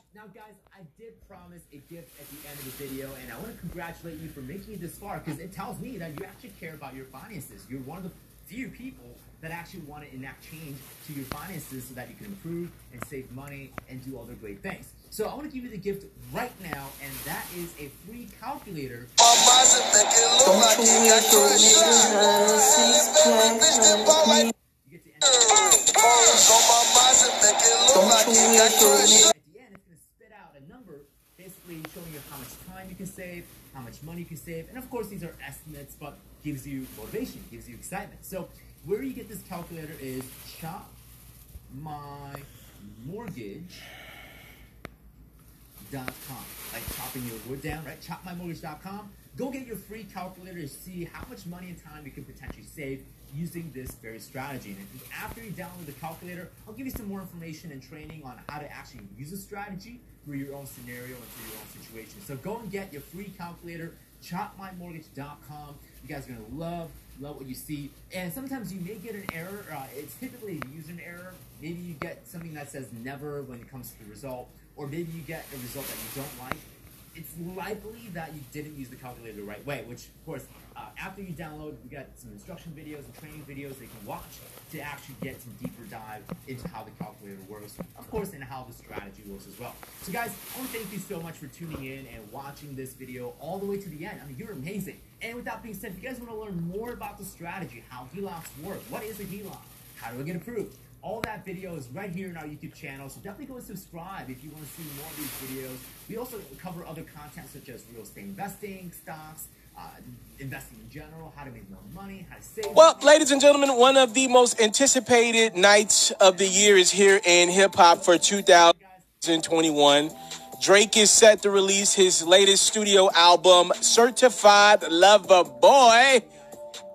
gift at the end of the video, and I want to congratulate you for making it this far because it tells me that you actually care about your finances. You're one of the few people that actually want to enact change to your finances so that you can improve and save money and do other great things. So I want to give you the gift right now, and that is a free calculator. At the end, it's going to spit out a number basically showing you how much time you can save, how money you can save, and of course these are estimates, but gives you motivation, gives you excitement. So where you get this calculator is chop my mortgage com. Like chopping your wood down, right? Chopmymortgage.com. Go get your free calculator to see how much money and time you can potentially save using this very strategy. And after you download the calculator, I'll give you some more information and training on how to actually use a strategy for your own scenario and for your own situation. So go and get your free calculator, chopmymortgage.com. You guys are going to love, love what you see. And sometimes you may get an error. Uh, it's typically a user error. Maybe you get something that says never when it comes to the result, or maybe you get a result that you don't like. It's likely that you didn't use the calculator the right way, which, of course, uh, after you download, we got some instruction videos and training videos you can watch to actually get some deeper dive into how the calculator works, of course, and how the strategy works as well. So, guys, I want to thank you so much for tuning in and watching this video all the way to the end. I mean, you're amazing. And with that being said, if you guys want to learn more about the strategy, how HELOCs work, what is a HELOC, how do I get approved, all that video is right here in our YouTube channel, so definitely go and subscribe if you want to see more of these videos. We also cover other content such as real estate investing, stocks, uh, investing in general, how to make more money, how to save. Well, ladies and gentlemen, one of the most anticipated nights of the year is here in hip hop for 2021. Drake is set to release his latest studio album, Certified Lover Boy.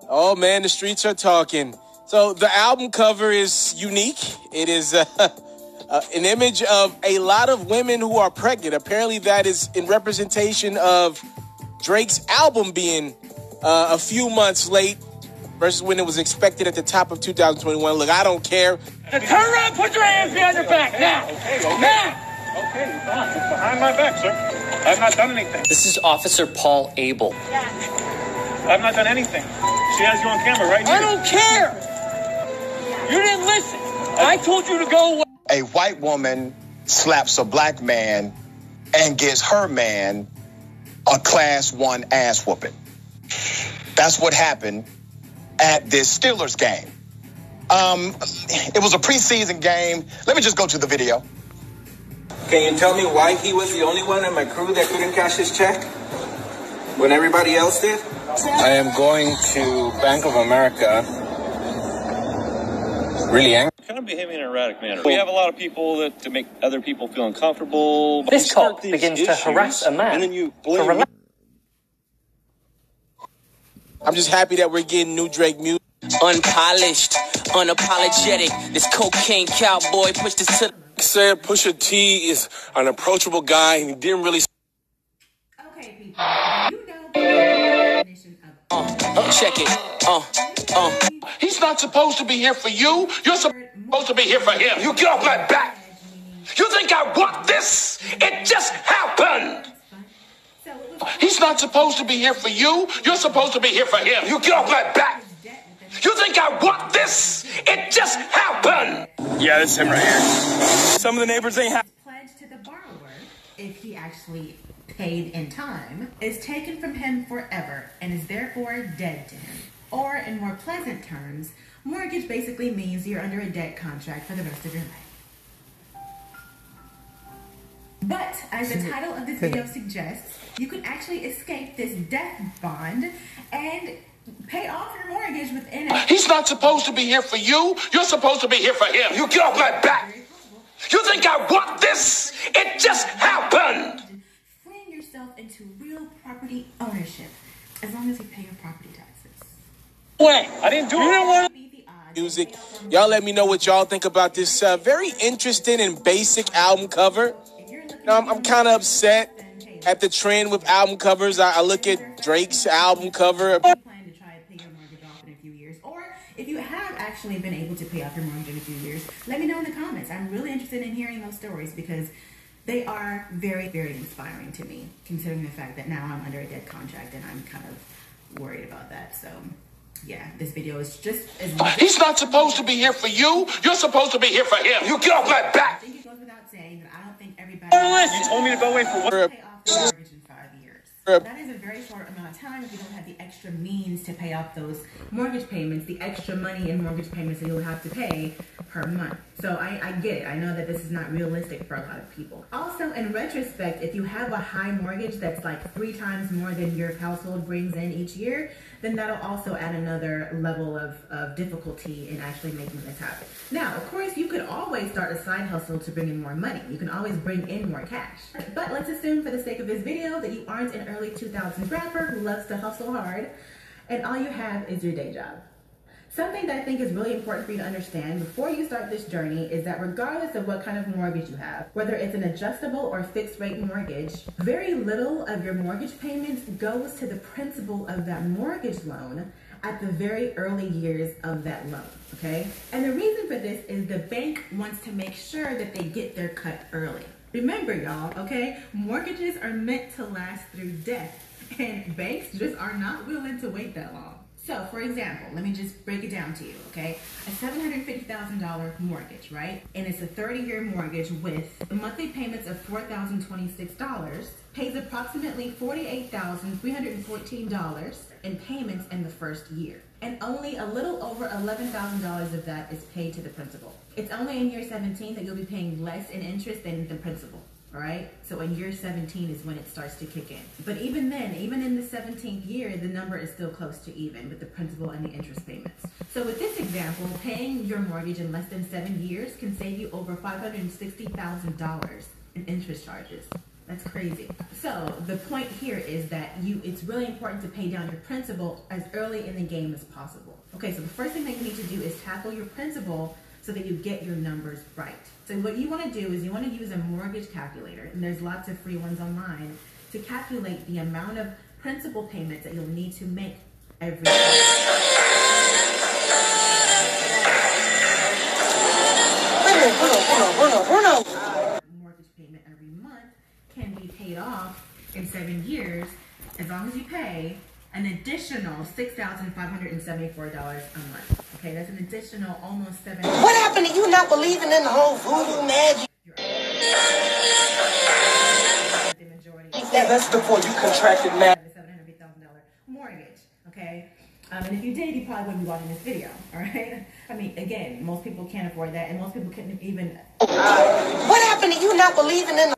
Oh man, the streets are talking. So the album cover is unique. It is uh, uh, an image of a lot of women who are pregnant. Apparently, that is in representation of Drake's album being uh, a few months late versus when it was expected at the top of 2021. Look, I don't care. Turn around, put your hands behind your back now. Now. Okay, you're fine. Behind my back, sir. I've not done anything. This is Officer Paul Abel. Yeah. I've not done anything. She has you on camera right here. I don't care. You didn't listen. I told you to go away. a white woman slaps a black man and gives her man a class one ass whooping. That's what happened at this Steelers game. Um, it was a preseason game. Let me just go to the video. Can you tell me why he was the only one in my crew that couldn't cash his check when everybody else did? I am going to Bank of America. Really angry. Kind of behaving in an erratic manner. We have a lot of people that to make other people feel uncomfortable. This You cop these begins to harass a man and then you blame. rela- I'm just happy that we're getting new Drake music. Unpolished, unapologetic. This cocaine cowboy pushed us to Said Pusha T is an approachable guy and he didn't really. Okay people. Uh, check it. Uh, uh. He's not supposed to be here for you. You're supposed to be here for him. You get off my back. You think I want this? It just happened. He's not supposed to be here for you. You're supposed to be here for him. You get off my back. You think I want this? It just happened. Yeah, this is him right here. Some of the neighbors ain't happy. pledge to the borrower, if he actually paid in time, is taken from him forever and is therefore dead to him. Or, in more pleasant terms, mortgage basically means you're under a debt contract for the rest of your life. But, as the title of this video suggests, you could actually escape this death bond and pay off your mortgage within a He's not supposed to be here for you. You're supposed to be here for him. You get off my back. You think I want this? It just happened. freeing yourself into real property ownership as long as you pay your property taxes. Wait, I didn't do it. Music. Y'all let me know what y'all think about this uh, very interesting and basic album cover. Now, I'm, I'm kind of upset at the trend with album covers. I, I look at Drake's album cover. if you have actually been able to pay off your mortgage in a few years, let me know in the comments. I'm really interested in hearing those stories because they are very, very inspiring to me, considering the fact that now I'm under a debt contract and I'm kind of worried about that. So, yeah, this video is just as. He's not supposed to be here for you. You're supposed to be here for him. You get off my back. I think it goes without saying that I don't think everybody. You told me to go away for what? pay off their mortgage in five years. That is a very short amount of time if you don't have the extra means to pay off those mortgage payments, the extra money in mortgage payments that you'll have to pay per month. So I, I get it. I know that this is not realistic for a lot of people. Also, in retrospect, if you have a high mortgage that's like three times more than your household brings in each year, then that'll also add another level of, of difficulty in actually making this happen. Now, of course, you could always start a side hustle to bring in more money. You can always bring in more cash. But let's assume for the sake of this video that you aren't an early 2000s rapper who loves to hustle hard and all you have is your day job. Something that I think is really important for you to understand before you start this journey is that regardless of what kind of mortgage you have, whether it's an adjustable or fixed rate mortgage, very little of your mortgage payments goes to the principal of that mortgage loan at the very early years of that loan, okay? And the reason for this is the bank wants to make sure that they get their cut early. Remember, y'all, okay? Mortgages are meant to last through death, and banks just are not willing to wait that long. So, for example, let me just break it down to you, okay? A $750,000 mortgage, right? And it's a 30 year mortgage with monthly payments of $4,026, pays approximately $48,314 in payments in the first year. And only a little over $11,000 of that is paid to the principal. It's only in year 17 that you'll be paying less in interest than the principal. All right. So in year 17 is when it starts to kick in. But even then, even in the 17th year, the number is still close to even with the principal and the interest payments. So with this example, paying your mortgage in less than seven years can save you over $560,000 in interest charges. That's crazy. So the point here is that you it's really important to pay down your principal as early in the game as possible. Okay, so the first thing that you need to do is tackle your principal so that you get your numbers right. So what you want to do is you want to use a mortgage calculator, and there's lots of free ones online, to calculate the amount of principal payments that you'll need to make every month. mortgage payment every month can be paid off in seven years as long as you pay an additional six thousand five hundred and seventy-four dollars a month. Okay, that's an additional almost seven. What happened to you not believing in the whole voodoo magic? Yeah, that's before you contracted mad. mortgage. Okay. Um, and if you did, you probably wouldn't be watching this video. All right. I mean, again, most people can't afford that, and most people couldn't even. What happened to you not believing in the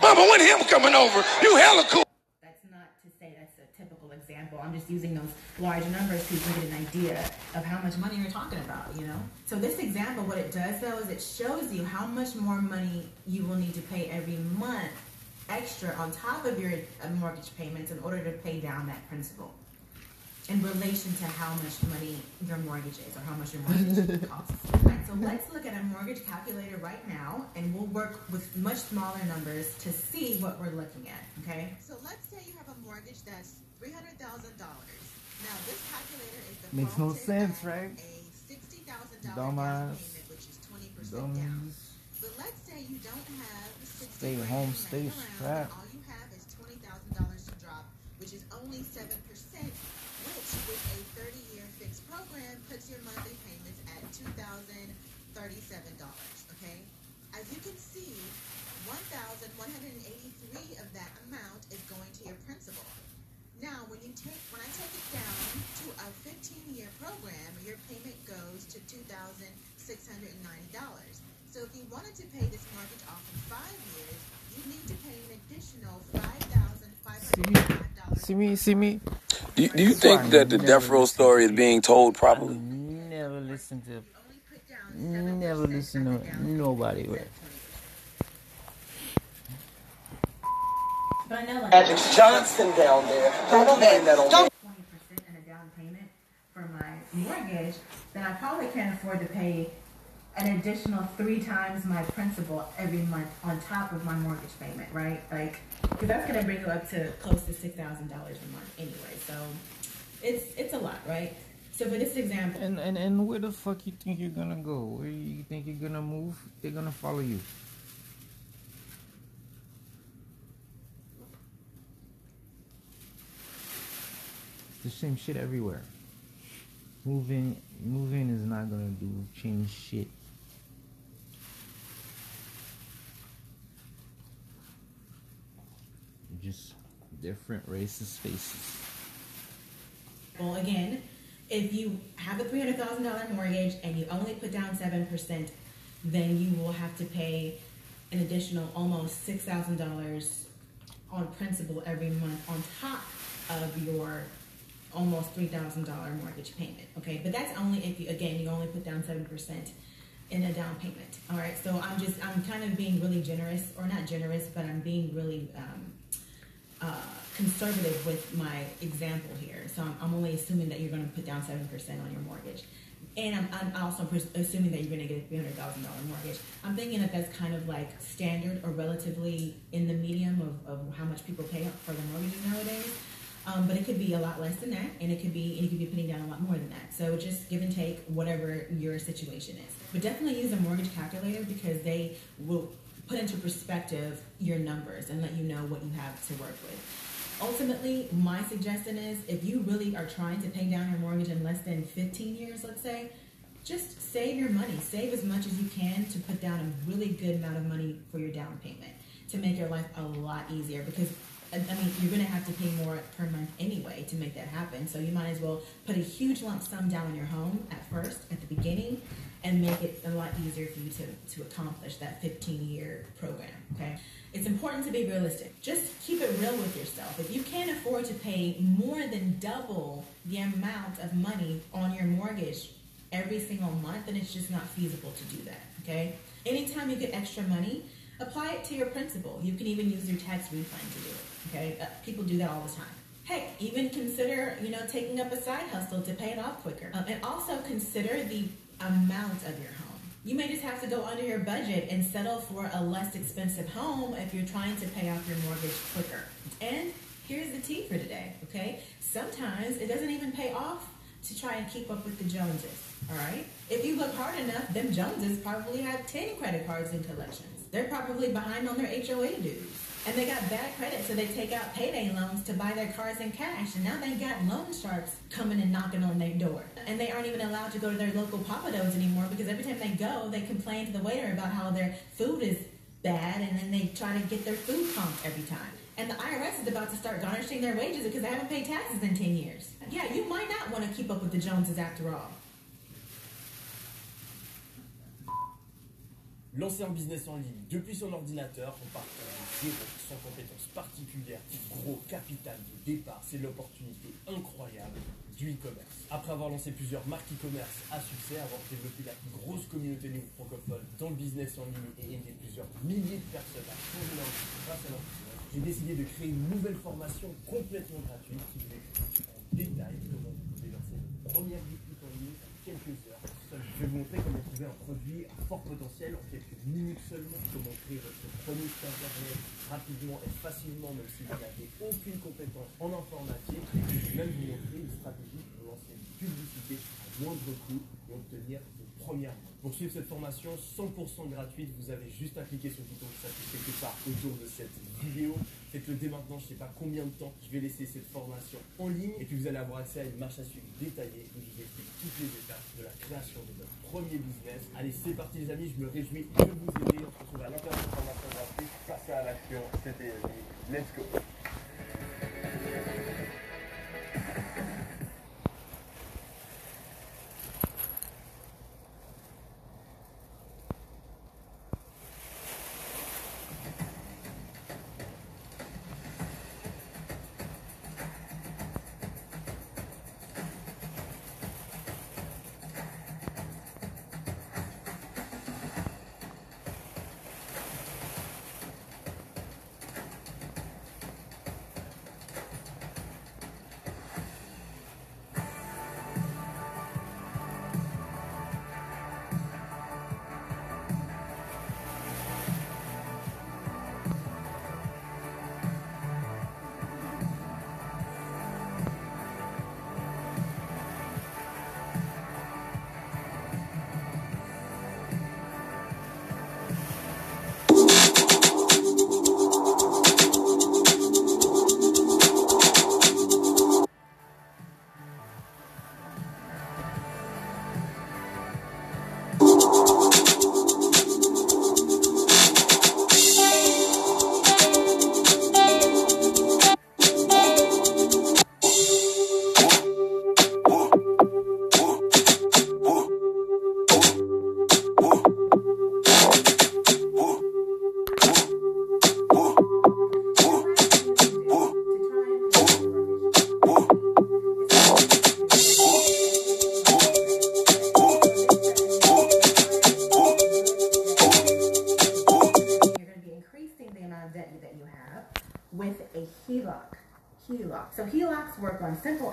Mama, when him coming over? You hella cool. That's not to say that's a typical example. I'm just using those large numbers so you can get an idea of how much money you're talking about, you know? So this example, what it does though is it shows you how much more money you will need to pay every month extra on top of your uh, mortgage payments in order to pay down that principal in relation to how much money your mortgage is or how much your mortgage costs. Right, so let's look at a mortgage calculator right now and we'll work with much smaller numbers to see what we're looking at, okay? So let's say you have a mortgage that's $300,000. Now this calculator is the Makes no sense, right? a $60,000 Dumbass. payment, which is 20% down. But let's say you don't have 60 Stay home, stay strapped. All you have is $20,000 to drop, which is only 7%, which with a 30-year fixed program puts your monthly payments at $2,037. Okay, as you can see, 1,183 of that amount is going to your principal. Now, when you take when I take it down to a 15-year program, your payment goes to $2,690. So if you wanted to pay this mortgage off in five years, you need to pay an additional $5,505. See me, see me. Do you, do you think that the death row story is being told properly? Never listen to, never listen to nobody. Right? But I know, like, Magic Johnson down there. Don't name that on me. twenty percent in a down payment for my mortgage, then I probably can't afford to pay an additional three times my principal every month on top of my mortgage payment, right? Like, because that's gonna bring you up to close to six thousand dollars a month anyway. So it's it's a lot, right? So for this example, And, and and where the fuck you think you're gonna go? Where you think you're gonna move? They're gonna follow you. It's the same shit everywhere. Moving, moving is not gonna do change shit. Just different racist faces. well, again, if you have a three hundred thousand dollar mortgage and you only put down seven percent, then you will have to pay an additional almost six thousand dollars on principal every month on top of your almost three thousand dollar mortgage payment. Okay, but that's only if you again you only put down seven percent in a down payment. All right, so I'm just I'm kind of being really generous, or not generous, but I'm being really um, uh, conservative with my example here. So I'm, I'm only assuming that you're going to put down seven percent on your mortgage, and I'm, I'm also assuming that you're going to get a three hundred thousand dollar mortgage. I'm thinking that that's kind of like standard or relatively in the medium of, of how much people pay for their mortgages nowadays. Um, but it could be a lot less than that, and it could be and you could be putting down a lot more than that. So just give and take whatever your situation is. But definitely use a mortgage calculator because they will put into perspective your numbers and let you know what you have to work with. Ultimately, my suggestion is if you really are trying to pay down your mortgage in less than 15 years, let's say, just save your money. Save as much as you can to put down a really good amount of money for your down payment to make your life a lot easier because I mean, you're going to have to pay more per month anyway to make that happen. So you might as well put a huge lump sum down on your home at first, at the beginning, and make it a lot easier for you to, to accomplish that 15 year program. Okay. It's important to be realistic. Just keep it real with yourself. If you can't afford to pay more than double the amount of money on your mortgage every single month, then it's just not feasible to do that. Okay. Anytime you get extra money, apply it to your principal. You can even use your tax refund to do it. Okay, uh, people do that all the time. Hey, even consider you know taking up a side hustle to pay it off quicker, um, and also consider the amount of your home. You may just have to go under your budget and settle for a less expensive home if you're trying to pay off your mortgage quicker. And here's the tea for today. Okay, sometimes it doesn't even pay off to try and keep up with the Joneses. All right, if you look hard enough, them Joneses probably have ten credit cards in collections. They're probably behind on their HOA dues. And they got bad credit, so they take out payday loans to buy their cars in cash. And now they got loan sharks coming and knocking on their door. And they aren't even allowed to go to their local Papa Do's anymore because every time they go, they complain to the waiter about how their food is bad, and then they try to get their food comped every time. And the IRS is about to start garnishing their wages because they haven't paid taxes in 10 years. Yeah, you might not want to keep up with the Joneses after all. Lancer un business en ligne depuis son ordinateur en partant de zéro, sans compétences particulières, gros capital de départ, c'est l'opportunité incroyable du e-commerce. Après avoir lancé plusieurs marques e-commerce à succès, avoir développé la plus grosse communauté de francophone dans le business en ligne et aidé plusieurs milliers de personnes à changer leur grâce à leur j'ai décidé de créer une nouvelle formation complètement gratuite qui vous explique en détail comment vous pouvez lancer votre première boutique en ligne en quelques Je vais vous montrer comment trouver un produit à fort potentiel en quelques minutes seulement, comment créer votre premier site internet rapidement et facilement, même si vous n'avez aucune compétence en informatique. Et je vais même vous montrer une stratégie pour lancer une publicité à moindre coût et obtenir de première main. Pour suivre cette formation 100% gratuite, vous avez juste à cliquer sur le bouton qui s'affiche quelque part autour de cette vidéo. Faites-le dès maintenant, je ne sais pas combien de temps je vais laisser cette formation en ligne. Et puis vous allez avoir accès à une marche à suivre détaillée où je vous explique toutes les étapes de la création de notre premier business. Allez, c'est parti les amis, je me réjouis de vous aider. On se retrouve à l'intérieur de cette formation gratuite. Passez à l'action, c'était Let's go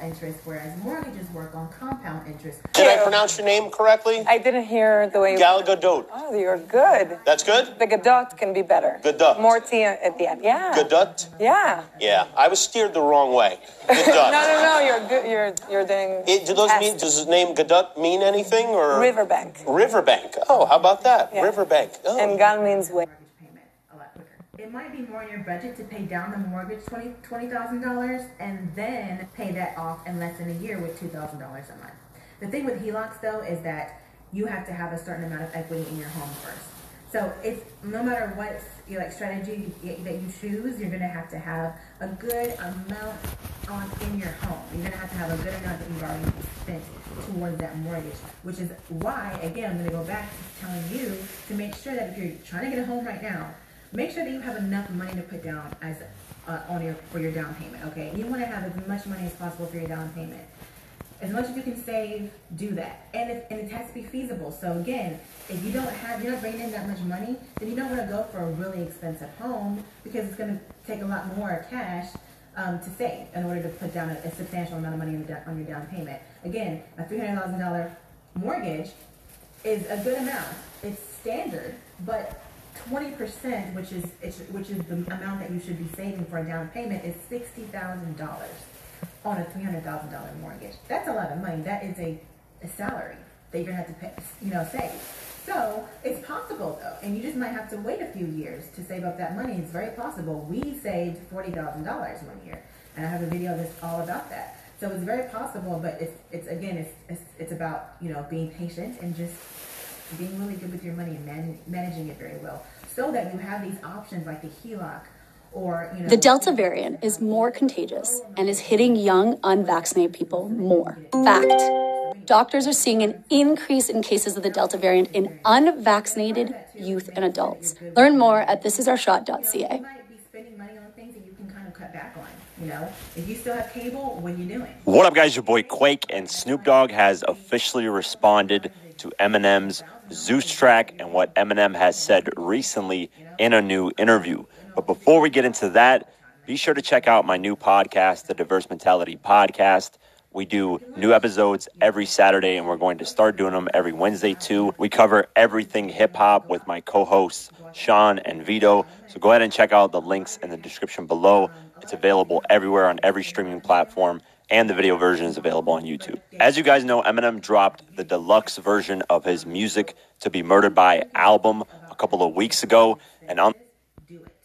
interest, whereas mortgages work on compound interest. Did I pronounce your name correctly? I didn't hear the way you. Gal Gadot. Oh, you're good. That's good? The Gadot can be better. Gadot. More T at the end. Yeah. Gadot? Yeah. Yeah, I was steered the wrong way. Gadot. no, no, no. You're good. You're you're doing. It, do those mean, does his name Gadot mean anything or Riverbank? Riverbank. Oh, how about that? Yeah. Riverbank. Oh. And Gal means way. It might be more in your budget to pay down the mortgage $20,000 $20, and then pay that off in less than a year with $2,000 a month. The thing with HELOCs though is that you have to have a certain amount of equity in your home first. So if no matter what you like strategy that you choose, you're gonna have to have a good amount on in your home. You're gonna have to have a good amount that you've already spent towards that mortgage, which is why again I'm gonna go back to telling you to make sure that if you're trying to get a home right now, make sure that you have enough money to put down as uh, on your for your down payment. Okay, you want to have as much money as possible for your down payment. As much as you can save, do that, and if, and it has to be feasible. So again, if you don't have, you're not bringing in that much money, then you don't want to go for a really expensive home because it's going to take a lot more cash um, to save in order to put down a, a substantial amount of money on, on your down payment. Again, a three hundred thousand dollar mortgage is a good amount. It's standard, but 20%, which is which is the amount that you should be saving for a down payment, is $60,000 on a $300,000 mortgage. That's a lot of money. That is a, a salary that you're to have to pay, you know, save. So it's possible though, and you just might have to wait a few years to save up that money. It's very possible. We saved $40,000 one year, and I have a video that's all about that. So it's very possible, but it's, it's again, it's, it's, it's about, you know, being patient and just being really good with your money and man- managing it very well so that you have these options like the HELOC or, you know. The Delta variant is more contagious and is hitting young, unvaccinated people more. Fact. Doctors are seeing an increase in cases of the Delta variant in unvaccinated youth and adults. Learn more at thisisourshot.ca. You know, if you still have cable, what are you doing? What up, guys? Your boy Quake and Snoop Dogg has officially responded to Eminem's Zeus track and what Eminem has said recently in a new interview. But before we get into that, be sure to check out my new podcast, the Diverse Mentality Podcast. We do new episodes every Saturday, and we're going to start doing them every Wednesday too. We cover everything hip hop with my co hosts, Sean and Vito. So go ahead and check out the links in the description below. It's available everywhere on every streaming platform and the video version is available on YouTube. As you guys know, Eminem dropped the deluxe version of his Music to Be Murdered by album a couple of weeks ago, and on Do it.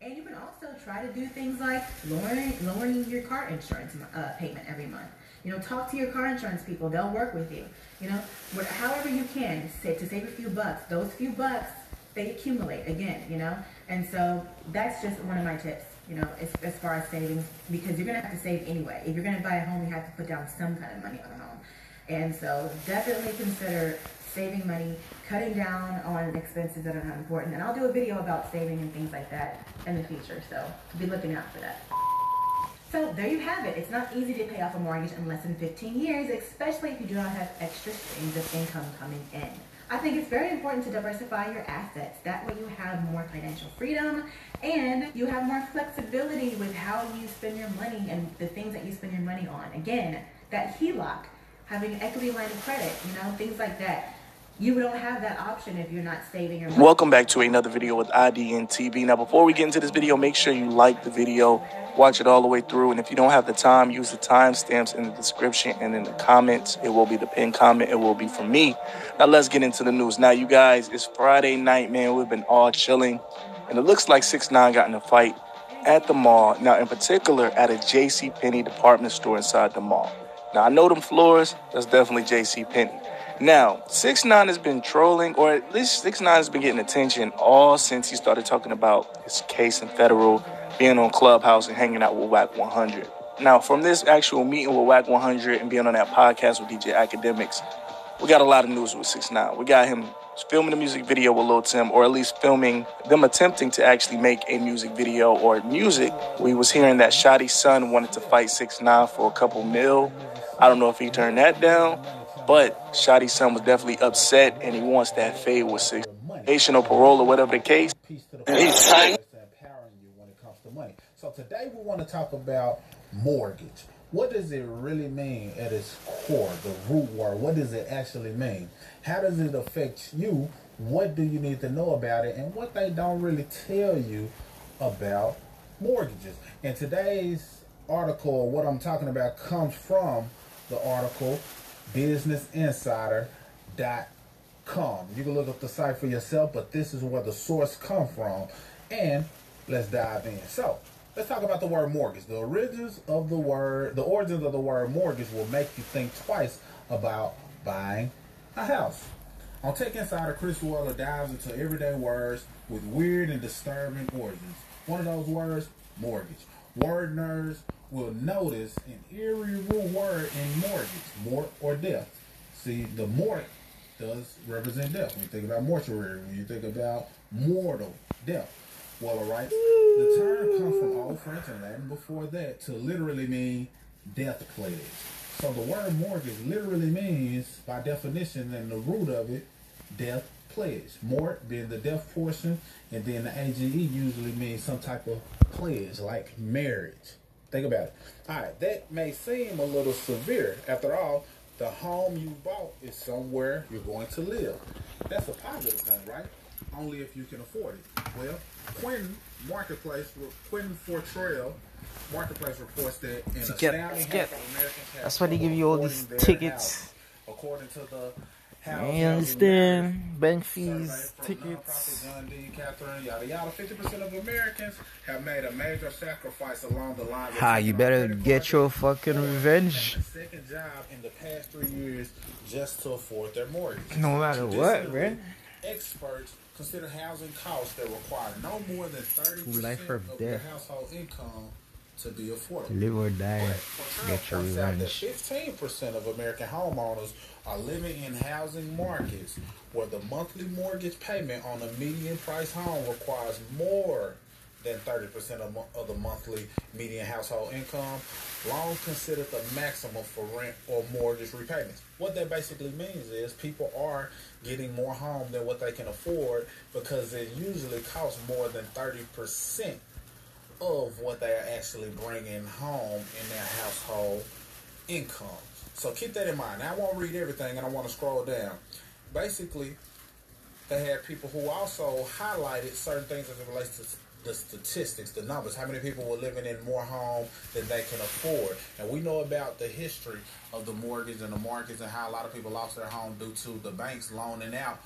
And you can also try to do things like lowering lowering your car insurance uh, payment every month. You know, talk to your car insurance people; they'll work with you. You know, however you can say, to save a few bucks. Those few bucks they accumulate again. You know, and so that's just one of my tips. You know, as, as far as savings, because you're gonna have to save anyway. If you're gonna buy a home, you have to put down some kind of money on a home. And so definitely consider saving money, cutting down on expenses that are not important. And I'll do a video about saving and things like that in the future. So be looking out for that. So there you have it. It's not easy to pay off a mortgage in less than 15 years, especially if you do not have extra streams of income coming in. I think it's very important to diversify your assets. That way you have more financial freedom and you have more flexibility with how you spend your money and the things that you spend your money on. Again, that HELOC, having an equity line of credit, you know, things like that. You don't have that option if you're not saving your money. Welcome back to another video with IDN TV. Now, before we get into this video, make sure you like the video, watch it all the way through, and if you don't have the time, use the timestamps in the description and in the comments. It will be the pinned comment. It will be from me. Now, let's get into the news. Now, you guys, it's Friday night, man. We've been all chilling, and it looks like Six Nine got in a fight at the mall. Now, in particular, at a J.C. Penney department store inside the mall. Now, I know them floors. That's definitely J.C. Penney. Now, Six Nine has been trolling, or at least Six Nine has been getting attention all since he started talking about his case in federal, being on Clubhouse and hanging out with Wack 100. Now, from this actual meeting with Wack 100 and being on that podcast with DJ Akademiks, we got a lot of news with Six Nine. We got him filming a music video with Lil Tim, or at least filming them attempting to actually make a music video or music. We was hearing that Shotti's son wanted to fight Six Nine for a couple mil. I don't know if he turned that down. But Shotti's son was definitely upset and he wants that fade with six Haitian or parole or whatever the case. He's money. So today we want to talk about mortgage. What does it really mean at its core, the root word? What does it actually mean? How does it affect you? What do you need to know about it? And what they don't really tell you about mortgages. And today's article, what I'm talking about, comes from the article businessinsider.com. You can look up the site for yourself, but this is where the source come from. And let's dive in. So, let's talk about the word mortgage. The origins of the word, the origins of the word mortgage will make you think twice about buying a house. On Tech Insider, Chris Waller dives into everyday words with weird and disturbing origins. One of those words, mortgage. Word nerds will notice an eerie word in mortgage, mort or death. See, the mort does represent death. When you think about mortuary, when you think about mortal, death. Waller writes, the term comes from Old French and Latin before that to literally mean death pledge. So the word mortgage literally means, by definition and the root of it, death pledge. Mort being the death portion, and then the AGE usually means some type of pledge, like marriage. Think about it. All right, that may seem a little severe. After all, the home you bought is somewhere you're going to live. That's a positive thing, right? Only if you can afford it. Well, Quentin Marketplace, Quentin Fortrell Marketplace reports that in To get- astounding to get- half of Americans have That's why they give you all these trouble affording their tickets. house. According to the You House understand? Bank fees, tickets. tickets. John D. Catherine, yada yada. Fifty percent of Americans have made a major sacrifice along the lines. of Ha, you better get your fucking revenge. and a second job in the past three years just to afford their mortgage. No matter what, right? Experts consider housing costs that require no more than 30% of your household income to be affordable. Live or die. Get your revenge. 15% of American homeowners are living in housing markets where the monthly mortgage payment on a median price home requires more than 30% of, of the monthly median household income, long considered the maximum for rent or mortgage repayments. What that basically means is people are getting more home than what they can afford because it usually costs more than 30% of what they are actually bringing home in their household income. So keep that in mind. Now, I won't read everything and I want to scroll down. Basically, they had people who also highlighted certain things as it relates to the statistics, the numbers, how many people were living in more home than they can afford. And we know about the history of the mortgage and the markets and how a lot of people lost their home due to the banks loaning out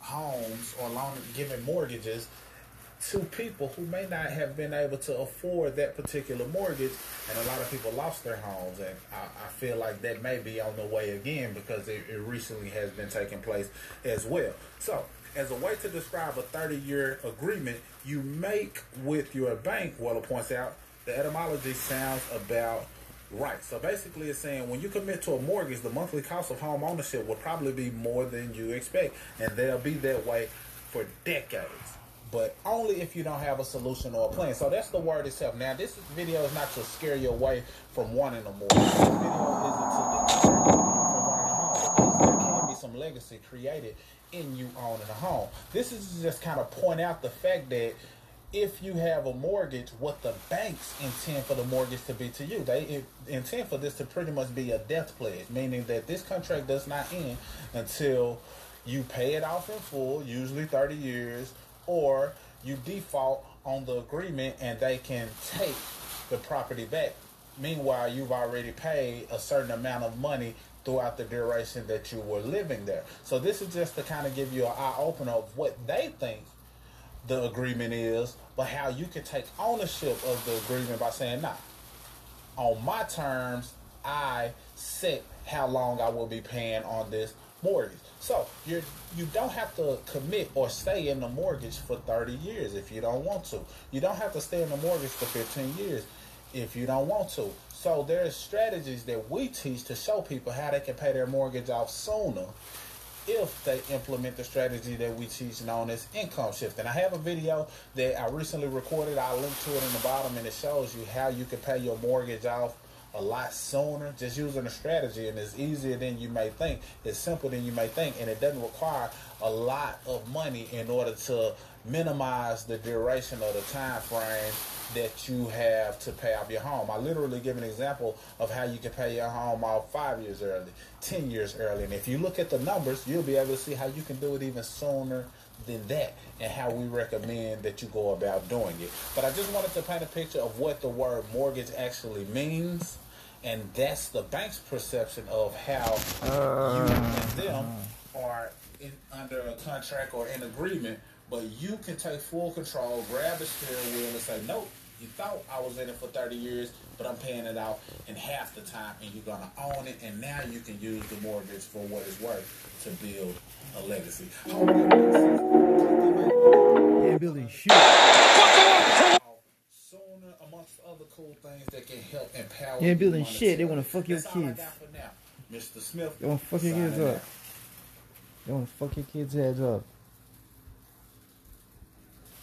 homes or loan giving mortgages to people who may not have been able to afford that particular mortgage, and a lot of people lost their homes. And I, I feel like that may be on the way again because it, it recently has been taking place as well. So, as a way to describe a 30 year agreement you make with your bank, Weller points out, the etymology sounds about right. So basically, it's saying when you commit to a mortgage, the monthly cost of home ownership will probably be more than you expect, and they'll be that way for decades but only if you don't have a solution or a plan. So that's the word itself. Now, this video is not to scare you away from wanting a mortgage. This video isn't to deter you from wanting a home there can be some legacy created in you owning a home. This is just kind of point out the fact that if you have a mortgage, what the banks intend for the mortgage to be to you. They intend for this to pretty much be a death pledge, meaning that this contract does not end until you pay it off in full, usually 30 years, or you default on the agreement and they can take the property back. Meanwhile, you've already paid a certain amount of money throughout the duration that you were living there. So this is just to kind of give you an eye opener of what they think the agreement is, but how you can take ownership of the agreement by saying, nah, on my terms, I set how long I will be paying on this mortgage. So you you don't have to commit or stay in the mortgage for 30 years if you don't want to. You don't have to stay in the mortgage for 15 years if you don't want to. So there's strategies that we teach to show people how they can pay their mortgage off sooner if they implement the strategy that we teach known as income shift. And I have a video that I recently recorded. I'll link to it in the bottom and it shows you how you can pay your mortgage off a lot sooner just using a strategy and it's easier than you may think it's simple than you may think and it doesn't require a lot of money in order to minimize the duration of the time frame that you have to pay off your home. I literally give an example of how you can pay your home off five years early, 10 years early. And if you look at the numbers, you'll be able to see how you can do it even sooner than that and how we recommend that you go about doing it. But I just wanted to paint a picture of what the word mortgage actually means and that's the bank's perception of how uh, you and them are in, under a contract or an agreement. But you can take full control, grab the steering wheel, and say, "Nope, you thought I was in it for 30 years, but I'm paying it out in half the time, and you're gonna own it, and now you can use the mortgage for what it's worth to build a legacy." Yeah, building shit amongst other cool things that can help empower. Ain't building shit. They want to fuck your That's kids. Mr. Smith. They want to fuck your kids up. They want to fuck your kids' heads up.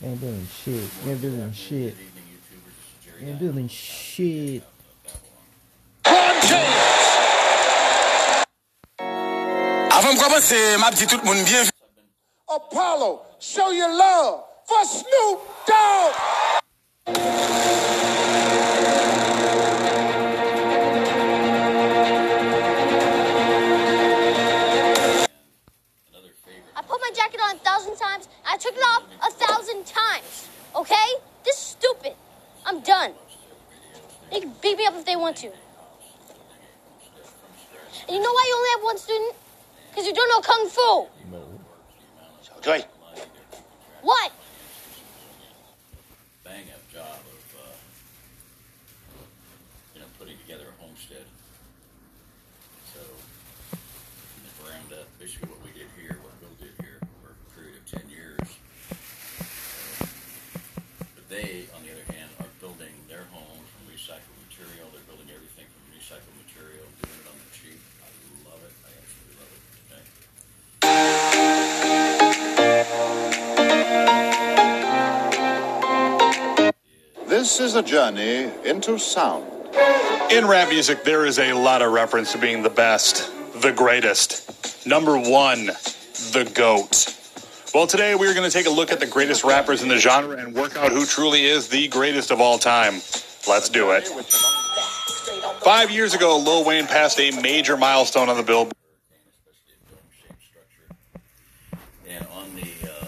Ain't building shit. Ain't building shit. You ain't building shit. Avant de commencer, ma petite tout le monde bien. Apollo, show your love for Snoop Dogg. I put my jacket on a thousand times. I took it off a thousand times. Okay? This is stupid. I'm done. They can beat me up if they want to. And you know why you only have one student? Because you don't know kung fu. No. Okay. What? This is a journey into sound. In rap music, there is a lot of reference to being the best, the greatest, number one, the GOAT. Well, today we're going to take a look at the greatest rappers in the genre and work out who truly is the greatest of all time. Let's do it. Five years ago, Lil Wayne passed a major milestone on the Billboard. And on the uh,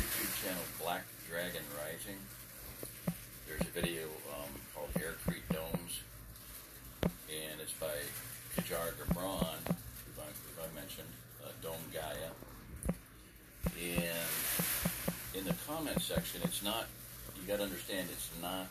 YouTube channel Black Dragon Rising, comment section, it's not. You got to understand, it's not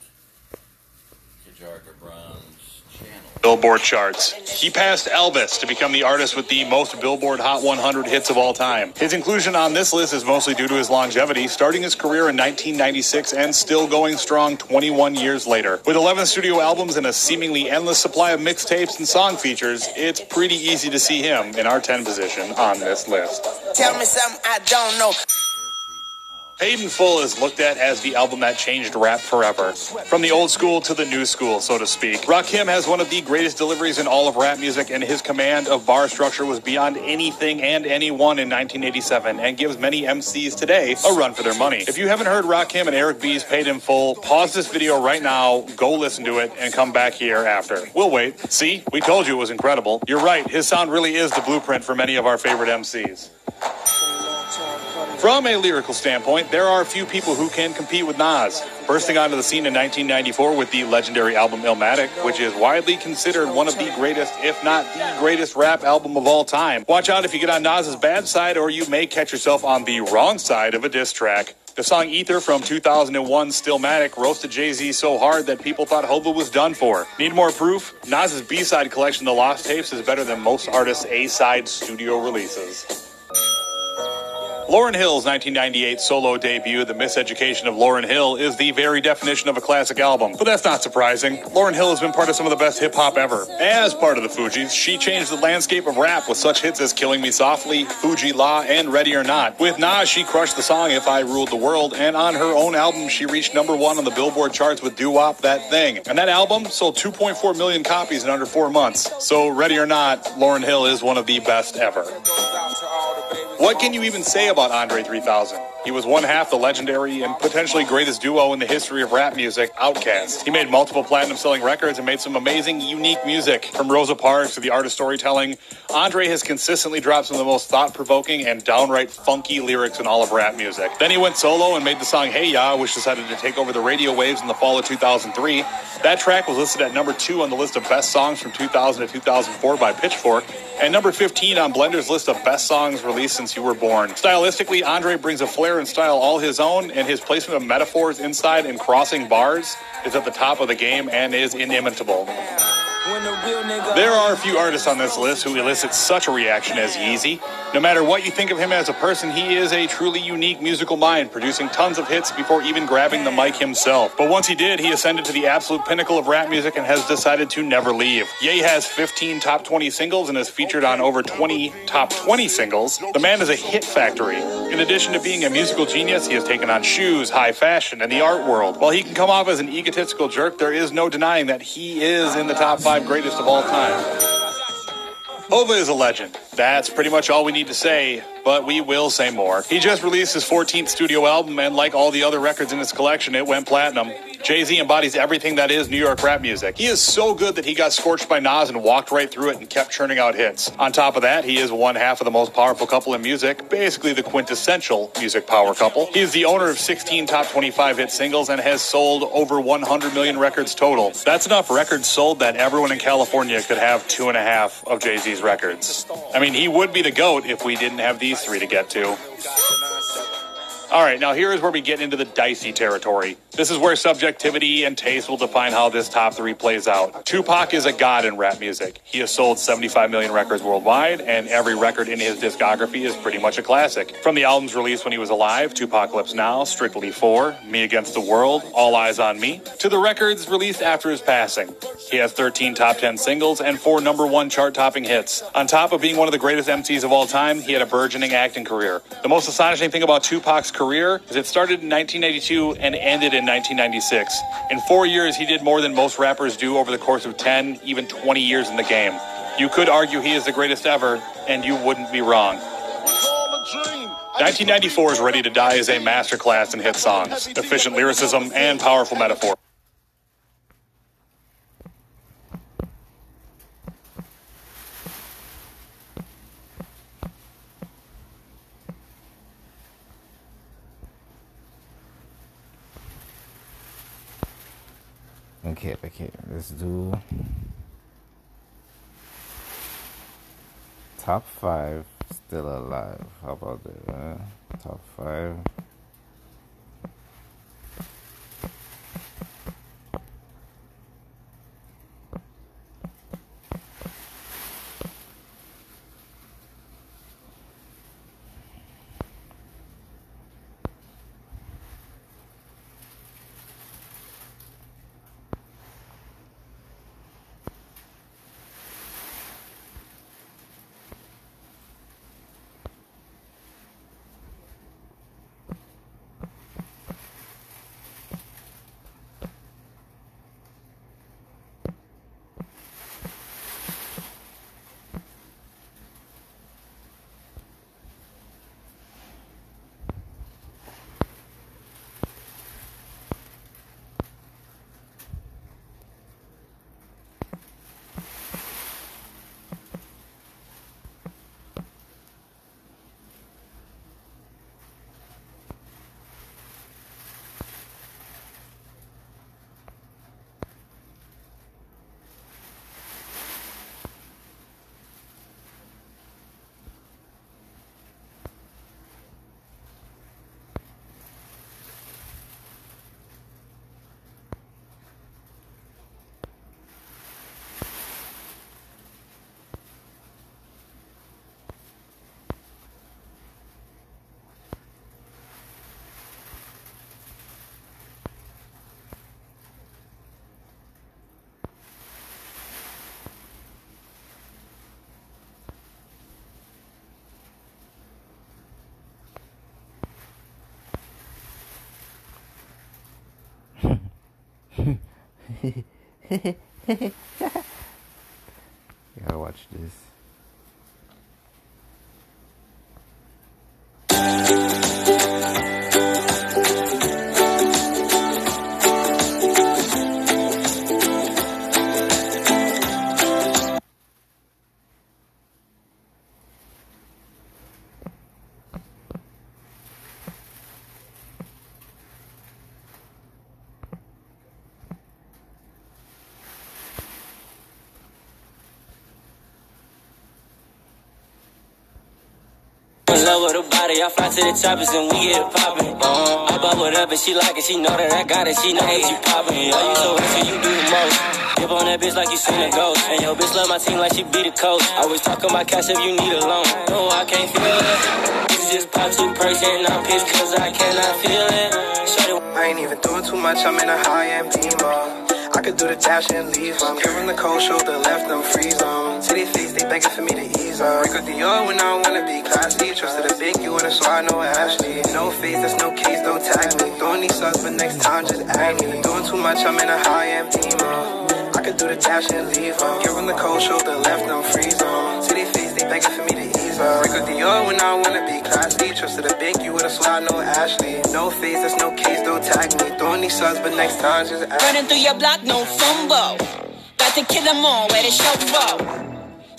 Kajar Gibran's channel. Billboard charts. He passed Elvis to become the artist with the most Billboard Hot 100 hits of all time. His inclusion on this list is mostly due to his longevity, starting his career in 1996 and still going strong 21 years later. With 11 studio albums and a seemingly endless supply of mixtapes and song features, it's pretty easy to see him in our 10 position on this list. Tell me something I don't know. Paid in Full is looked at as the album that changed rap forever. From the old school to the new school, so to speak. Rakim has one of the greatest deliveries in all of rap music, and his command of bar structure was beyond anything and anyone in 1987, and gives many MCs today a run for their money. If you haven't heard Rakim and Eric B's Paid in Full, pause this video right now, go listen to it, and come back here after. We'll wait. See, we told you it was incredible. You're right, his sound really is the blueprint for many of our favorite MCs. From a lyrical standpoint, there are a few people who can compete with Nas. Bursting onto the scene in 1994 with the legendary album Illmatic, which is widely considered one of the greatest, if not the greatest rap album of all time. Watch out if you get on Nas's bad side, or you may catch yourself on the wrong side of a diss track. The song Ether from 2001's Stillmatic roasted Jay-Z so hard that people thought Hova was done for. Need more proof? Nas's B-side collection, The Lost Tapes, is better than most artists' A-side studio releases. Lauryn Hill's 1998 solo debut, The Miseducation of Lauryn Hill, is the very definition of a classic album. But that's not surprising. Lauryn Hill has been part of some of the best hip hop ever. As part of the Fugees, she changed the landscape of rap with such hits as Killing Me Softly, Fu-Gee-La, and Ready or Not. With Nas, she crushed the song If I Ruled the World, and on her own album, she reached number one on the Billboard charts with Doo Wop That Thing. And that album sold 2.4 million copies in under four months. So, Ready or Not, Lauryn Hill is one of the best ever. What can you even say about Andre 3000? He was one half the legendary and potentially greatest duo in the history of rap music, Outkast. He made multiple platinum selling records and made some amazing, unique music. From Rosa Parks to the art of storytelling, Andre has consistently dropped some of the most thought provoking and downright funky lyrics in all of rap music. Then he went solo and made the song Hey Ya, which decided to take over the radio waves in the fall of 2003. That track was listed at number two on the list of best songs from 2000 to 2004 by Pitchfork, and number 15 on Blender's list of best songs released since you were born. Stylistically, Andre brings a flair and style all his own, and his placement of metaphors inside and crossing bars is at the top of the game and is inimitable. There are a few artists on this list who elicit such a reaction as Yeezy. No matter what you think of him as a person, he is a truly unique musical mind, producing tons of hits before even grabbing the mic himself. But once he did, he ascended to the absolute pinnacle of rap music and has decided to never leave. Ye has 15 top 20 singles and is featured on over 20 top 20 singles. The man is a hit factory. In addition to being a musical genius, he has taken on shoes, high fashion, and the art world. While he can come off as an egotistical jerk, there is no denying that he is in the top five greatest of all time. Hova is a legend. That's pretty much all we need to say, but we will say more. He just released his 14th studio album, and like all the other records in his collection, it went platinum. Jay Z embodies everything that is New York rap music. He is so good that he got scorched by Nas and walked right through it and kept churning out hits. On top of that, he is one half of the most powerful couple in music, basically the quintessential music power couple. He is the owner of 16 top 25 hit singles and has sold over 100 million records total. That's enough records sold that everyone in California could have two and a half of Jay Z's records. I mean, he would be the GOAT if we didn't have these three to get to. All right, now here is where we get into the dicey territory. This is where subjectivity and taste will define how this top three plays out. Tupac is a god in rap music. He has sold 75 million records worldwide, and every record in his discography is pretty much a classic. From the albums released when he was alive, Tupacalypse Now, Strictly 4, Me Against the World, All Eyez on Me, to the records released after his passing. He has 13 top 10 singles and four number one chart topping hits. On top of being one of the greatest MCs of all time, he had a burgeoning acting career. The most astonishing thing about Tupac's career is it started in 1992 and ended in 1996. In four years, he did more than most rappers do over the course of 10, even 20 years in the game. You could argue he is the greatest ever, and you wouldn't be wrong. 1994 is Ready to Die is a masterclass in hit songs, efficient lyricism, and powerful metaphor. Okay, okay, let's do top five still alive. How about that? Uh, top five Gotta watch this. I fly to the choppers and we get it poppin'. I bought whatever she like it, she know that I got it, she know that you poppin'. Yeah, you so rich, you do the most. Dip on that bitch like you seen a ghost. And yo, bitch love my team like she be the coach. I was talking about cash if you need a loan. No, I can't feel it. This just pop two perks and I'm pissed cause I cannot feel it. Shut I ain't even doing too much, I'm in a high end beamer. I could do the dash and leave them. Here on the cold shoulder, left them freeze them. Their face, they begging for me to ease up. Rick with the O when I wanna be classy. Trusted a big you and a so I know Ashley. No face, that's no case, don't tag me. Throwing these sucks, but next time just add me. Doing too much, I'm in a high end beamer. I could do the dash and leave them. Here on the cold shoulder, left them freeze them. To face, they begging for me to ease up. Rick with the O when I wanna be classy. Trusted a big you with a so I know Ashley. No face, that's no case, don't tag me. Throwing these sucks, but next time just add. Running through your block, no fumble. Got to kill them all, where the show go.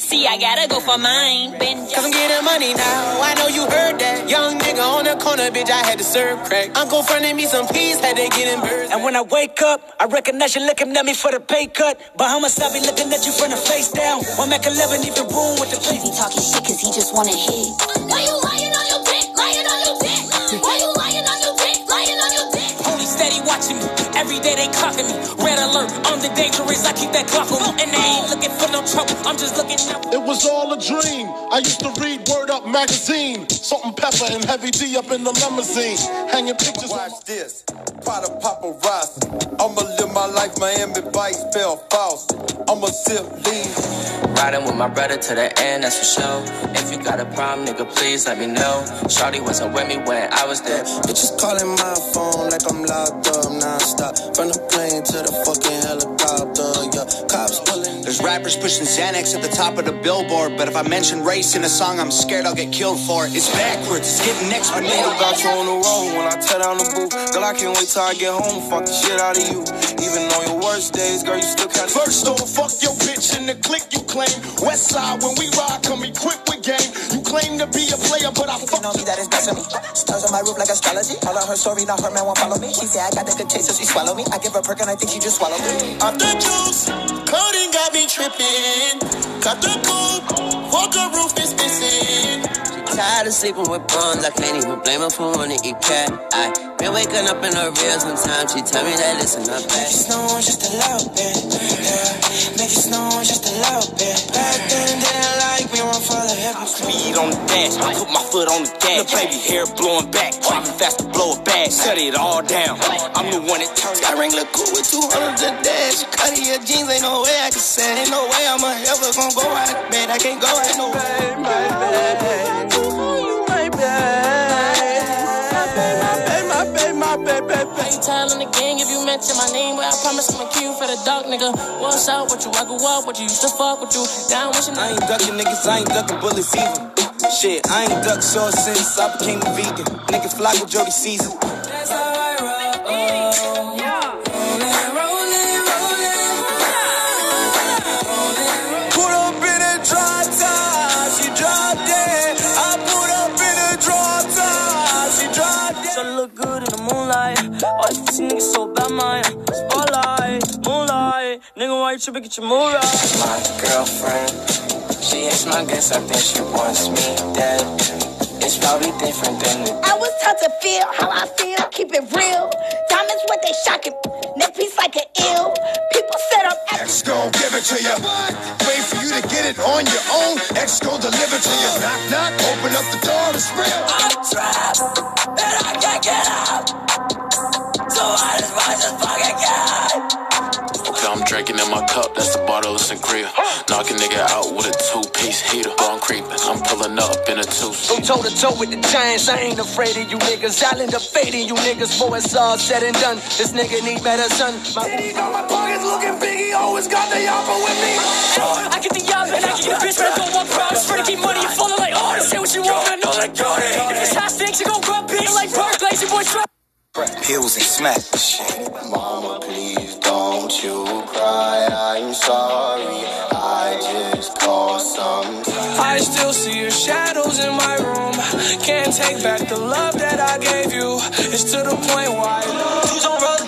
See, I gotta go for mine. Been Cause I'm getting money now. I know you heard that. Young nigga on the corner, bitch, I had to serve crack. Uncle fronted me some peas, had to get in birds. And when I wake up, I recognize you looking at me for the pay cut. Bahamas, I be looking at you from the face down. One Mac 11, even room with the He talking shit cause he just wanna hit. Why you lying on your dick? Lying on your dick? Why you lying on your dick? Lying on your dick? Homie steady watching me. Every day they clocking me. Red alert, I'm the dangerous. I keep that clock on me. And they ain't looking for no trouble. I'm just looking out. It was all a dream. I used to read Word Up magazine. Salt-N-Pepa and heavy D up in the limousine. Hanging pictures. Watch this. Prada paparazzi. I'ma live my life, Miami Vice, fell false. I'ma sip lean. Riding with my brother to the end, that's for sure. If you got a problem, nigga, please let me know. Shorty wasn't with me when I was there. Bitches calling my phone like I'm locked up non-stop. From the plane to the fucking helicopter, yeah. Uh, cops pulling. There's rappers pushing Xanax at the top of the billboard, but if I mention race in a song, I'm scared I'll get killed for it. It's backwards, it's getting next. I nigga got you on the road when I tear down the booth. Girl, I can't wait till I get home, fuck the shit out of you. Even on your worst days, girl, you still kinda. First off, fuck your bitch in the clique you claim. West side, when we ride, come equipped with game. You claim to be a player, but I fuck on me, that is best of me. Stars on my roof like astrology. All of her story, now her man won't follow me. She said I got the good taste, so she swallow me. I give her perk and I think she just swallowed me. Off the juice, coding got me tripping. Cut the coupe, walk the roof is missing. Tired of sleeping with bums, I can't even blame her for wanting to eat cat. I been waking up in her real sometimes. She tell me that listen up Make it snow just a little bit. Yeah. Make it snow just a little bit. Back then, didn't like me, one for the hip. Speed on the dash, I put my foot on the gas. The baby hair blowing back, driving fast to blow it back. Set it all down. I'm the one that turns. Got ring look cool with 200 to dash. Cut your jeans, ain't no way I can say. Ain't no way I'm ever gonna go out of bed. I can't go out no way. Time in the gang if you mention my name, but I promise I'ma kill you for the dog, nigga. What's up with you? I grew up with you, used to fuck with you. Down with you. I ain't ducking niggas, I ain't ducking bullets either. Shit, I ain't ducked short since I became a vegan. Niggas flock with Jody Caesar. That's how I roll. All these pussy niggas so bad, man. Uh, spotlight, moonlight. Nigga, why you tripping? Get your mood right. My girlfriend, she hates my guess. I think she wants me dead. It's probably different than the I was taught to feel how I feel, keep it real. Diamonds what they shocking, neck piece like an ill. People set up X gon' give it to you. Wait for you to get it on your own. X gon' deliver to you. Knock, knock, open up the door, it's real. I'm trapped, and I can't get out. So I just might just fucking get out. Okay, I'm drinking in my cup, that's the Marvelous and Korea. Knock a nigga out with a two piece heater. Bone creeping, I'm pulling up in a two Go toe to toe with the giants. I ain't afraid of you niggas. I'll end up fading you niggas before it's all said and done. This nigga need better son. My He got my pockets looking big, he always got the yapper with me. I get the yacht and I get the bitch, but I don't want problems. For to keep money, you falling like oh, say what you want, I know that got it. If it's hot stinks, you gon' grab big like Barclays, your boy Trap. Pills and smack. Mama, please don't you cry. I'm sorry. I just caused some. I still see your shadows in my room. Can't take back the love that I gave you. It's to the point why. Who's on roll?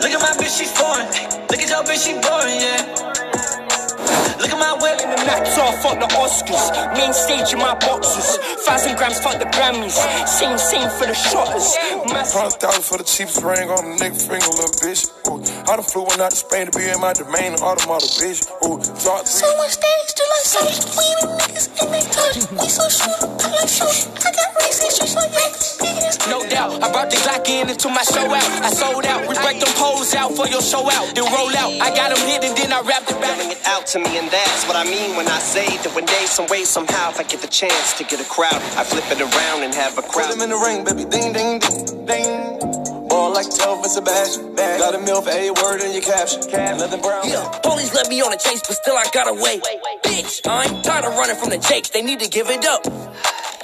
Look at my bitch, she foreign. Look at your bitch, she boring, yeah. Look at my whip. And the Nats off, fuck the Oscars. Main stage in my boxes. Thousand grams, fuck the Grammys. Same, same for the shotters. Massive. Hundred thousand for the cheapest ring on the nigga finger, little bitch. Ooh, I done flew one out to Spain to be in my domain, automata, bitch. Ooh, drop So much stage to like so we the niggas and they touch. We so short, I like short. I got racist just like niggas. No doubt, I brought the Glock in into my show out. I sold out, we break them poles out for your show out. Then roll out, I got them hit and then I wrapped it back. it out to me, and that's what I mean when I say that one day, some way, somehow, if I get the chance to get a crowd, I flip it around and have a crowd. Put him in the ring, baby, ding, ding, ding, ding. Ball like 12 and Sebastian. Got a mill for a word in your caption. Nothing brown. Yeah, police let me on a chase, but still I got away. Bitch, I ain't tired of running from the Jakes. They need to give it up.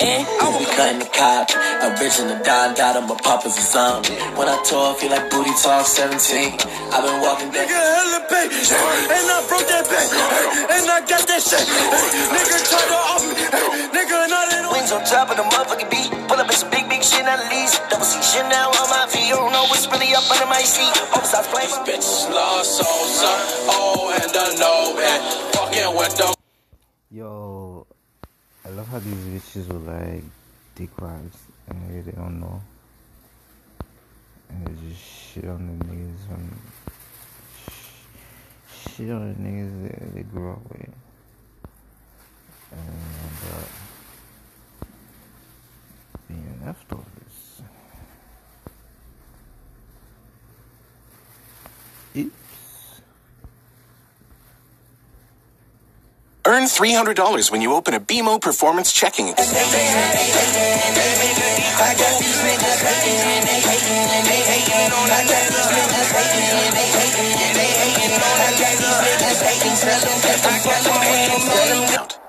And I We cutting the cop, a bitch in the dime, got him a pop as a zombie. When I I feel like booty talk 17. I've been walking Nigga, hella pay. And I broke that back. And I got that shit. Nigga, try to off me. Nigga, not in Wings on top of the motherfucking beat. Pull up in some big, big shit, not least. Double C shit now on my feet. You don't know what's really up under my seat. Oversized play. bitch lost soul, son. Oh, and I know it. Fucking with the. Yo, I love how these bitches were like dick dickwads and maybe they don't know. And they just shit on the niggas from sh- shit on the niggas they, they grew up with. And uh, being leftovers. Oops. Earn $300 when you open a BMO Performance Checking account.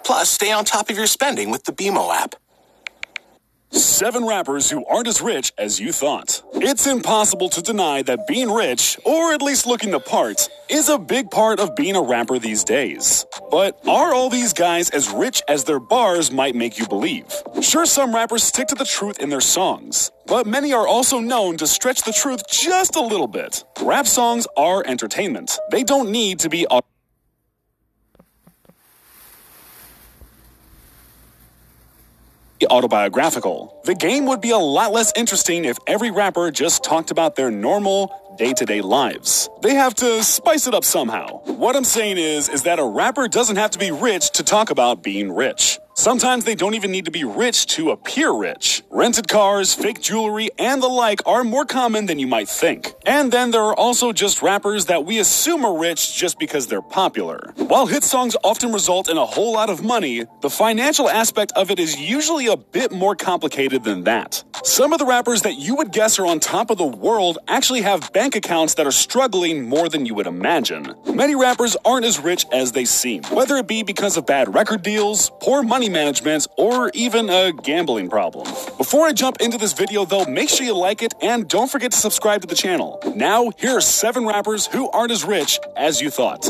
Plus, stay on top of your spending with the BMO app. Seven rappers who aren't as rich as you thought. It's impossible to deny that being rich, or at least looking the part, is a big part of being a rapper these days. But are all these guys as rich as their bars might make you believe? Sure, some rappers stick to the truth in their songs, but many are also known to stretch the truth just a little bit. Rap songs are entertainment. They don't need to be autobiographical. The game would be a lot less interesting if every rapper just talked about their normal day-to-day lives. They have to spice it up somehow. What I'm saying is is that a rapper doesn't have to be rich to talk about being rich. Sometimes they don't even need to be rich to appear rich. Rented cars, fake jewelry, and the like are more common than you might think. And then there are also just rappers that we assume are rich just because they're popular. While hit songs often result in a whole lot of money, the financial aspect of it is usually a bit more complicated than that. Some of the rappers that you would guess are on top of the world actually have bank accounts that are struggling more than you would imagine. Many rappers aren't as rich as they seem, whether it be because of bad record deals, poor money management, or even a gambling problem. Before I jump into this video though, make sure you like it and don't forget to subscribe to the channel. Now, here are seven rappers who aren't as rich as you thought.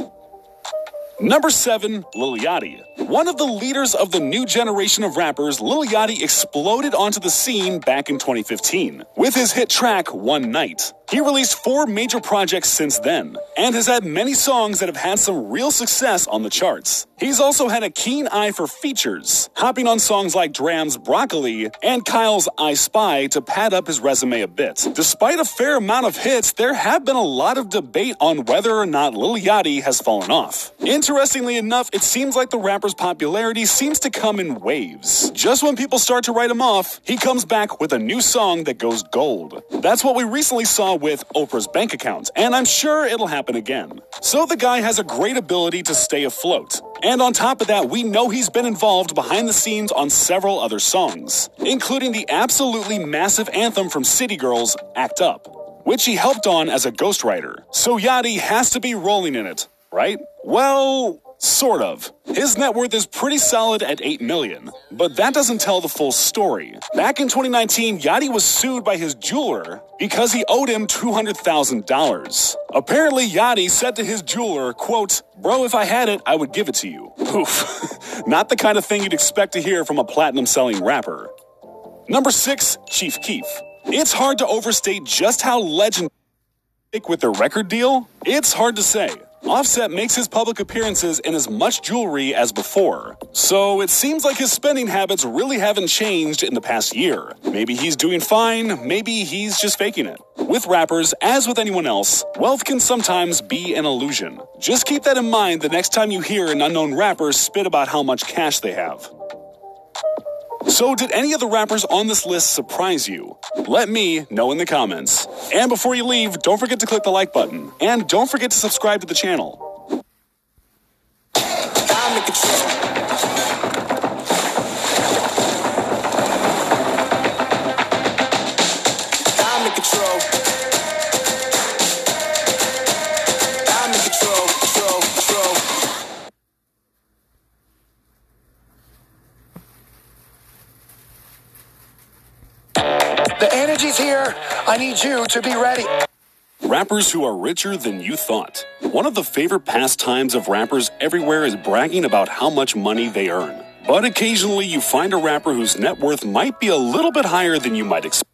Number 7, Lil Yachty. One of the leaders of the new generation of rappers, Lil Yachty exploded onto the scene back in 2015 with his hit track One Night. He released four major projects since then and has had many songs that have had some real success on the charts. He's also had a keen eye for features, hopping on songs like Dram's Broccoli and Kyle's I Spy to pad up his resume a bit. Despite a fair amount of hits, there have been a lot of debate on whether or not Lil Yachty has fallen off. Interestingly enough, it seems like the rapper's popularity seems to come in waves. Just when people start to write him off, he comes back with a new song that goes gold. That's what we recently saw with Oprah's bank account, and I'm sure it'll happen again. So the guy has a great ability to stay afloat. And on top of that, we know he's been involved behind the scenes on several other songs, including the absolutely massive anthem from City Girls, Act Up, which he helped on as a ghostwriter. So Yachty has to be rolling in it, right? Well, Sort of. His net worth is pretty solid at 8 million, but that doesn't tell the full story. Back in 2019, Yachty was sued by his jeweler because he owed him $200,000. Apparently, Yachty said to his jeweler, quote, Bro, if I had it, I would give it to you. Oof. Not the kind of thing you'd expect to hear from a platinum selling rapper. Number 6, Chief Keef. It's hard to overstate just how legendary with their record deal. It's hard to say. Offset makes his public appearances in as much jewelry as before. So it seems like his spending habits really haven't changed in the past year. Maybe he's doing fine, maybe he's just faking it. With rappers, as with anyone else, wealth can sometimes be an illusion. Just keep that in mind the next time you hear an unknown rapper spit about how much cash they have. So, did any of the rappers on this list surprise you? Let me know in the comments. And before you leave, don't forget to click the like button. And don't forget to subscribe to the channel. Energy's here. I need you to be ready. Rappers who are richer than you thought. One of the favorite pastimes of rappers everywhere is bragging about how much money they earn. But occasionally you find a rapper whose net worth might be a little bit higher than you might expect.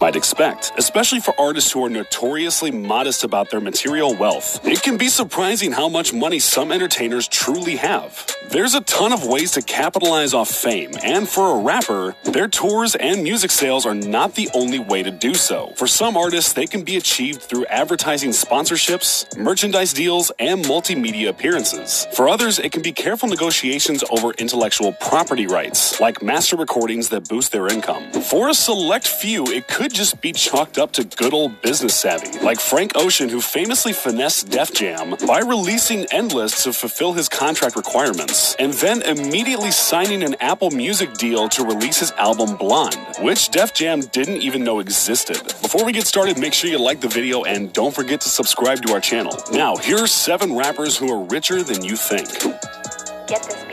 Might expect, especially for artists who are notoriously modest about their material wealth. It can be surprising how much money some entertainers truly have. There's a ton of ways to capitalize off fame, and for a rapper, their tours and music sales are not the only way to do so. For some artists, they can be achieved through advertising sponsorships, merchandise deals, and multimedia appearances. For others, it can be careful negotiations over intellectual property rights, like master recordings that boost their income. For a select few, it could just be chalked up to good old business savvy, like Frank Ocean, who famously finessed Def Jam by releasing Endless to fulfill his contract requirements, and then immediately signing an Apple Music deal to release his album Blonde, which Def Jam didn't even know existed. Before we get started, make sure you like the video and don't forget to subscribe to our channel. Now, here are seven rappers who are richer than you think.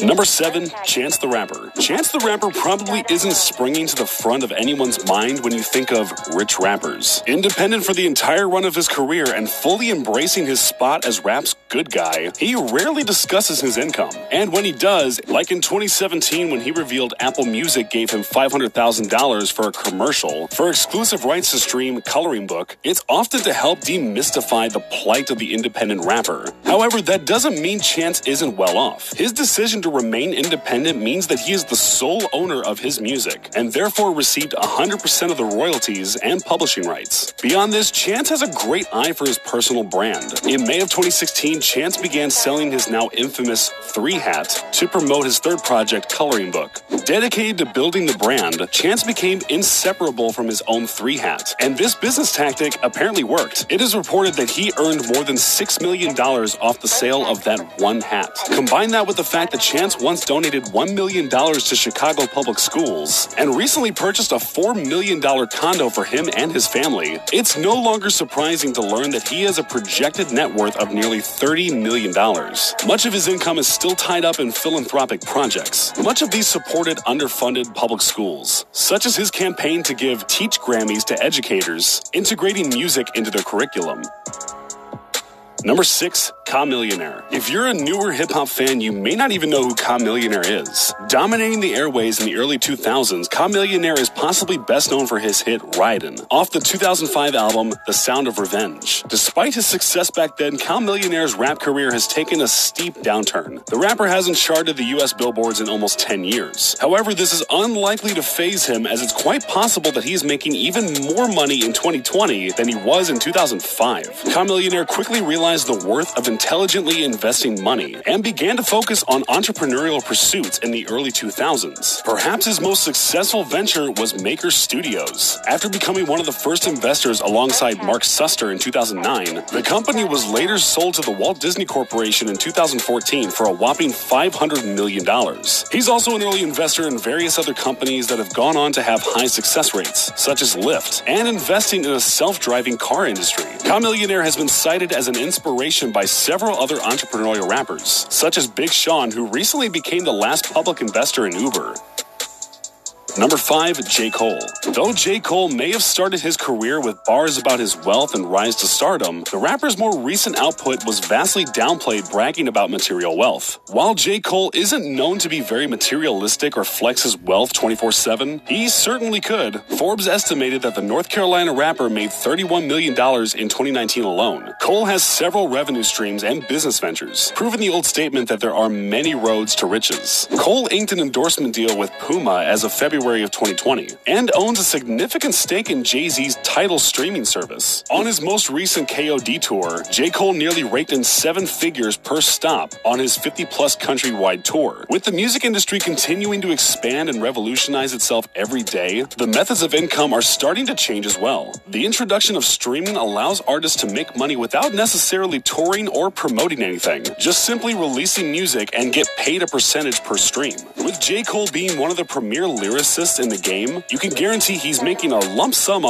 Number seven, Chance the Rapper. Chance the Rapper probably isn't springing to the front of anyone's mind when you think of rich rappers. Independent for the entire run of his career and fully embracing his spot as rap's good guy, he rarely discusses his income. And when he does, like in 2017 when he revealed Apple Music gave him $500,000 for a commercial for exclusive rights to stream Coloring Book, it's often to help demystify the plight of the independent rapper. However, that doesn't mean Chance isn't well off. His decision to remain independent means that he is the sole owner of his music, and therefore received 100% of the royalties and publishing rights. Beyond this, Chance has a great eye for his personal brand. In May of 2016, Chance began selling his now infamous three hat to promote his third project, Coloring Book. Dedicated to building the brand, Chance became inseparable from his own three hat, and this business tactic apparently worked. It is reported that he earned more than $6 million off the sale of that one hat. Combine that with the fact that Chance once donated $1 million to Chicago public schools and recently purchased a $4 million condo for him and his family, it's no longer surprising to learn that he has a projected net worth of nearly $30 million. Much of his income is still tied up in philanthropic projects. Much of these supported underfunded public schools, such as his campaign to give Teach Grammys to educators, integrating music into their curriculum. Number six, Chamillionaire. If you're a newer hip hop fan, you may not even know who Chamillionaire is. Dominating the airways in the early 2000s, Chamillionaire is possibly best known for his hit Ridin' off the 2005 album The Sound of Revenge. Despite his success back then, Chamillionaire's rap career has taken a steep downturn. The rapper hasn't charted the US billboards in almost 10 years. However, this is unlikely to phase him as it's quite possible that he is making even more money in 2020 than he was in 2005. Chamillionaire quickly realized the worth of intelligently investing money and began to focus on entrepreneurial pursuits in the early 2000s. Perhaps his most successful venture was Maker Studios. After becoming one of the first investors alongside Mark Suster in 2009, the company was later sold to the Walt Disney Corporation in 2014 for a whopping $500 million. He's also an early investor in various other companies that have gone on to have high success rates, such as Lyft, and investing in a self-driving car industry. Ka has been cited as an inspiration by several other entrepreneurial rappers, such as Big Sean, who recently became the last public investor in Uber. Number 5, J. Cole. Though J. Cole may have started his career with bars about his wealth and rise to stardom, the rapper's more recent output was vastly downplayed bragging about material wealth. While J. Cole isn't known to be very materialistic or flex his wealth 24 7, he certainly could. Forbes estimated that the North Carolina rapper made $31 million in 2019 alone. Cole has several revenue streams and business ventures, proving the old statement that there are many roads to riches. Cole inked an endorsement deal with Puma as of February of 2020 and owns a significant stake in Jay Z's Tidal streaming service. On his most recent KOD tour, J. Cole nearly raked in seven figures per stop on his 50 plus countrywide tour. With the music industry continuing to expand and revolutionize itself every day, the methods of income are starting to change as well. The introduction of streaming allows artists to make money without necessarily touring or promoting anything, just simply releasing music and get paid a percentage per stream. With J. Cole being one of the premier lyricists in the game, you can guarantee he's making a lump sum